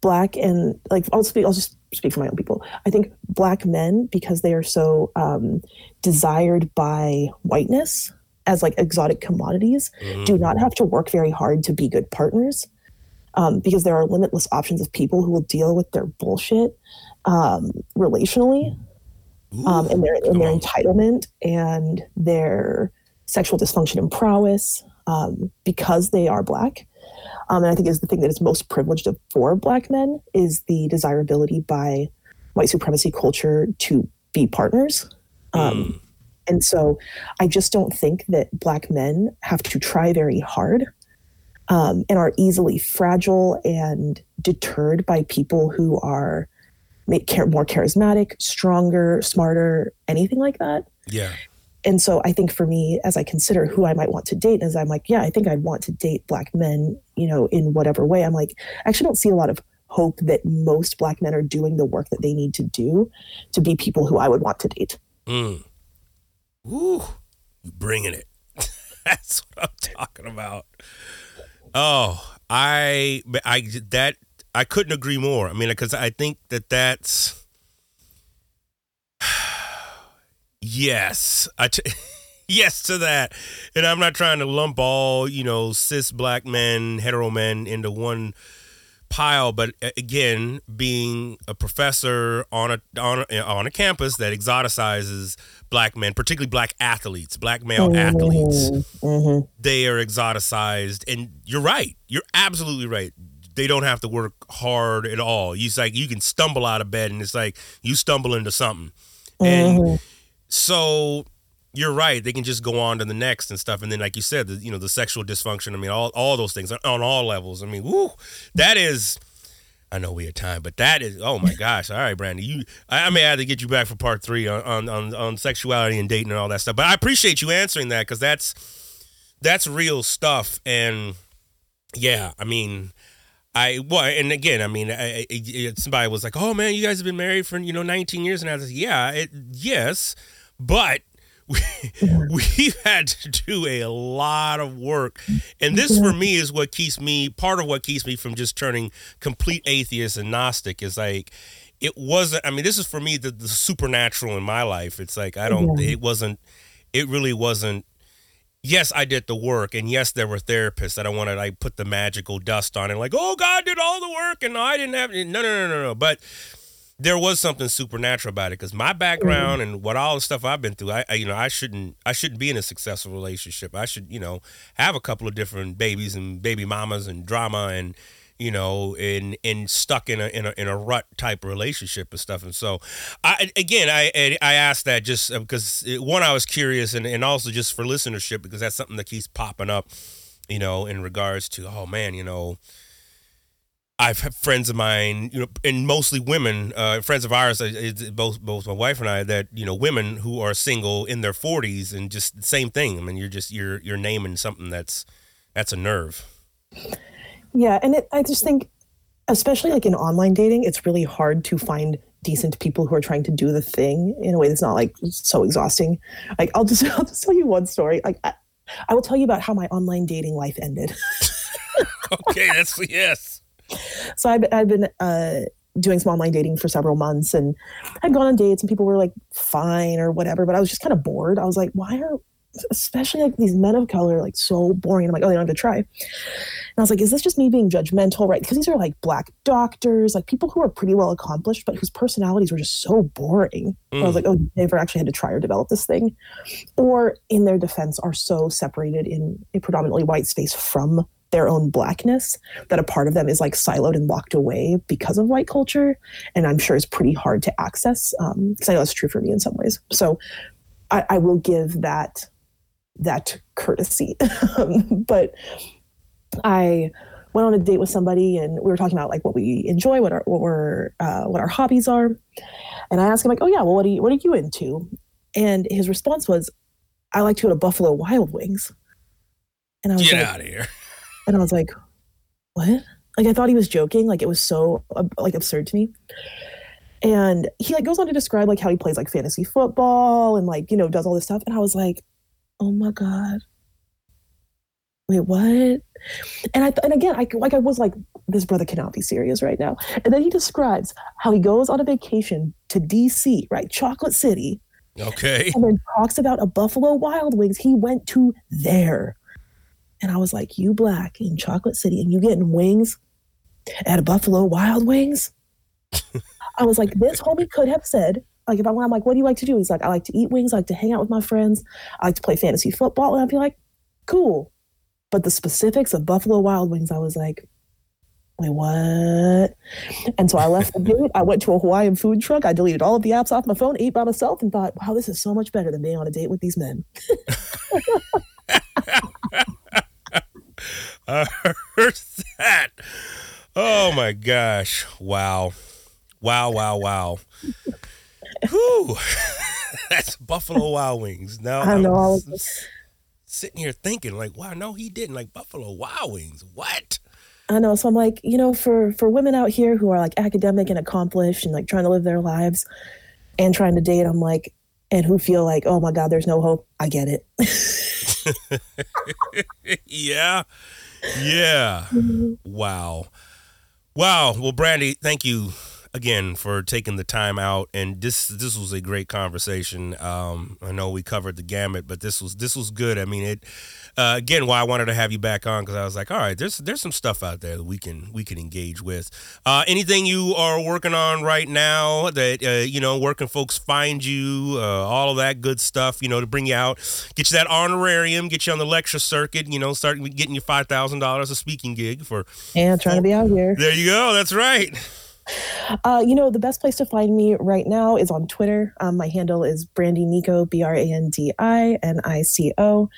H: black and like I'll speak I'll just speak for my own people. I think black men because they are so um, desired by whiteness as like exotic commodities do not have to work very hard to be good partners um, because there are limitless options of people who will deal with their bullshit um, relationally um, and their and their entitlement and their sexual dysfunction and prowess um, because they are black. Um, and I think is the thing that is most privileged of, for black men is the desirability by white supremacy culture to be partners. Um, And so I just don't think that black men have to try very hard um, and are easily fragile and deterred by people who are make care, more charismatic, stronger, smarter, anything like that.
E: Yeah.
H: And so I think for me, as I consider who I might want to date, as I'm like, yeah, I think I'd want to date black men, you know, in whatever way. I'm like, I actually don't see a lot of hope that most black men are doing the work that they need to do to be people who I would want to date.
E: Mm. Woo. You bringing it. That's what I'm talking about. Oh, I, I, that, I couldn't agree more. I mean, because I think that that's, yes, I, t- yes to that. And I'm not trying to lump all, you know, cis black men, hetero men into one pile but again being a professor on a on a, on a campus that exoticizes black men particularly black athletes black male athletes
H: Mm-hmm.
E: they are exoticized. And you're right. You're absolutely right. They don't have to work hard at all. You like you can stumble out of bed and it's like you stumble into something. And so you're right. They can just go on to the next and stuff, and then like you said, the, you know, the sexual dysfunction. I mean, all all those things uh, on all levels. I mean, that is. I know we had time, but that is oh my gosh! All right, Brandi, you I, I may have to get you back for part three on, on on on sexuality and dating and all that stuff. But I appreciate you answering that because that's that's real stuff. And yeah, I mean, I well, and again, I mean, I, I, somebody was like, "Oh man, you guys have been married for you know 19 years," and I was like, "Yeah, it, yes, but." We, we've had to do a lot of work and this for me is what keeps me part of what keeps me from just turning complete atheist and gnostic is like it wasn't i mean this is for me the, the supernatural in my life it's like i don't it wasn't it really wasn't yes, I did the work, and yes, there were therapists. That I don't want to like put the magical dust on it, like, oh, God did all the work, and I didn't have. No, no, no, no, no. But there was something supernatural about it because my background mm. and what all the stuff I've been through, I, I, you know, I shouldn't, I shouldn't be in a successful relationship. I should, you know, have a couple of different babies and baby mamas and drama and you know, and and stuck in a in a in a rut type relationship and stuff. And so, I again, I I asked that just uh, because one, I was curious, and and also just for listenership because that's something that keeps popping up, you know, in regards to oh man, you know. I've had friends of mine, you know, and mostly women, uh, friends of ours, uh, both both my wife and I, that you know, women who are single in their forties, and just the same thing. I mean, you're just you're you're naming something that's that's a nerve.
H: Yeah, and it, I just think, especially like in online dating, it's really hard to find decent people who are trying to do the thing in a way that's not like so exhausting. Like I'll just I'll just tell you one story. Like I, I will tell you about how my online dating life ended.
E: okay, that's yes.
H: So I've, I've been uh, doing some online dating for several months, and I'd gone on dates, and people were like fine or whatever. But I was just kind of bored. I was like, why are especially like these men of color like so boring? I'm like, oh, they don't have to try. And I was like, is this just me being judgmental, right? Because these are like black doctors, like people who are pretty well accomplished, but whose personalities were just so boring. Mm. I was like, oh, they never actually had to try or develop this thing. Or in their defense, are so separated in a predominantly white space from their own blackness that a part of them is like siloed and locked away because of white culture. And I'm sure it's pretty hard to access. Um, because I know that's true for me in some ways. So I, I will give that that courtesy. but I went on a date with somebody and we were talking about like what we enjoy, what our what we're uh, what our hobbies are. And I asked him like, "Oh yeah, well what are you what are you into?" And his response was, "I like to go to Buffalo Wild Wings."
E: And I was Get like, out of here.
H: And I was like, "What?" Like I thought he was joking. Like it was so uh, like absurd to me. And he like goes on to describe like how he plays like fantasy football and like you know does all this stuff. And I was like, "Oh my god, wait, what? And I and again, I like I was like, this brother cannot be serious right now. And then he describes how he goes on a vacation to DC, right, Chocolate City.
E: Okay.
H: And then talks about a Buffalo Wild Wings. He went to there. And I was like, you black in Chocolate City and you getting wings at a Buffalo Wild Wings? I was like, this homie could have said, like, if I went, I'm like, what do you like to do? He's like, I like to eat wings, I like to hang out with my friends, I like to play fantasy football. And I'd be like, cool. But the specifics of Buffalo Wild Wings, I was like, wait, what? And so I left the date. I went to a Hawaiian food truck. I deleted all of the apps off my phone, ate by myself, and thought, wow, this is so much better than being on a date with these men.
E: I heard that. Oh my gosh. Wow. Wow, wow, wow. Whew. That's Buffalo Wild Wings. Now
H: I know. I was,
E: sitting here thinking like, wow, no, he didn't. Like Buffalo Wild Wings, what?
H: I know. So I'm like, you know, for for women out here who are like academic and accomplished and like trying to live their lives and trying to date, I'm like, and who feel like, oh my God, there's no hope. I get it.
E: yeah. Yeah. Wow. Wow. Well, Brandi, thank you again for taking the time out and this this was a great conversation um, i know we covered the gamut but this was this was good i mean it uh, again why i wanted to have you back on because i was like all right there's there's some stuff out there that we can we can engage with uh, anything you are working on right now that uh, you know where can folks find you uh, all of that good stuff you know to bring you out get you that honorarium get you on the lecture circuit you know start getting you $5000 a speaking gig for
H: yeah trying to be out here
E: there you go that's right
H: Uh, you know, the best place to find me right now is on Twitter. Um, my handle is Brandi Nico, B R A N D I N I C O.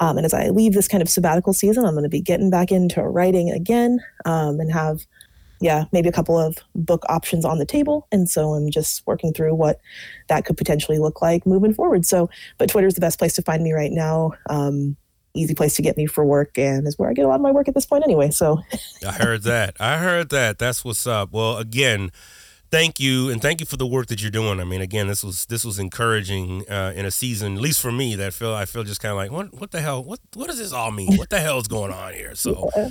H: Um, and as I leave this kind of sabbatical season, I'm going to be getting back into writing again um, and have, yeah, maybe a couple of book options on the table. And so I'm just working through what that could potentially look like moving forward. So, but Twitter is the best place to find me right now. Um, easy place to get me for work and is where I get a lot of my work at this point anyway. So
E: I heard that. I heard that. That's what's up. Well, again, thank you and thank you for the work that you're doing. I mean, again, this was this was encouraging uh, in a season, at least for me, that feel I feel just kind of like what what the hell what what does this all mean? What the hell is going on here? So yeah.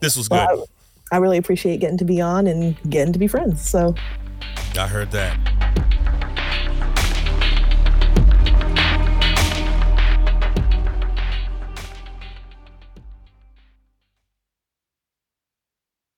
E: this was good.
H: Well, I, I really appreciate getting to be on and getting to be friends. So
E: I heard that.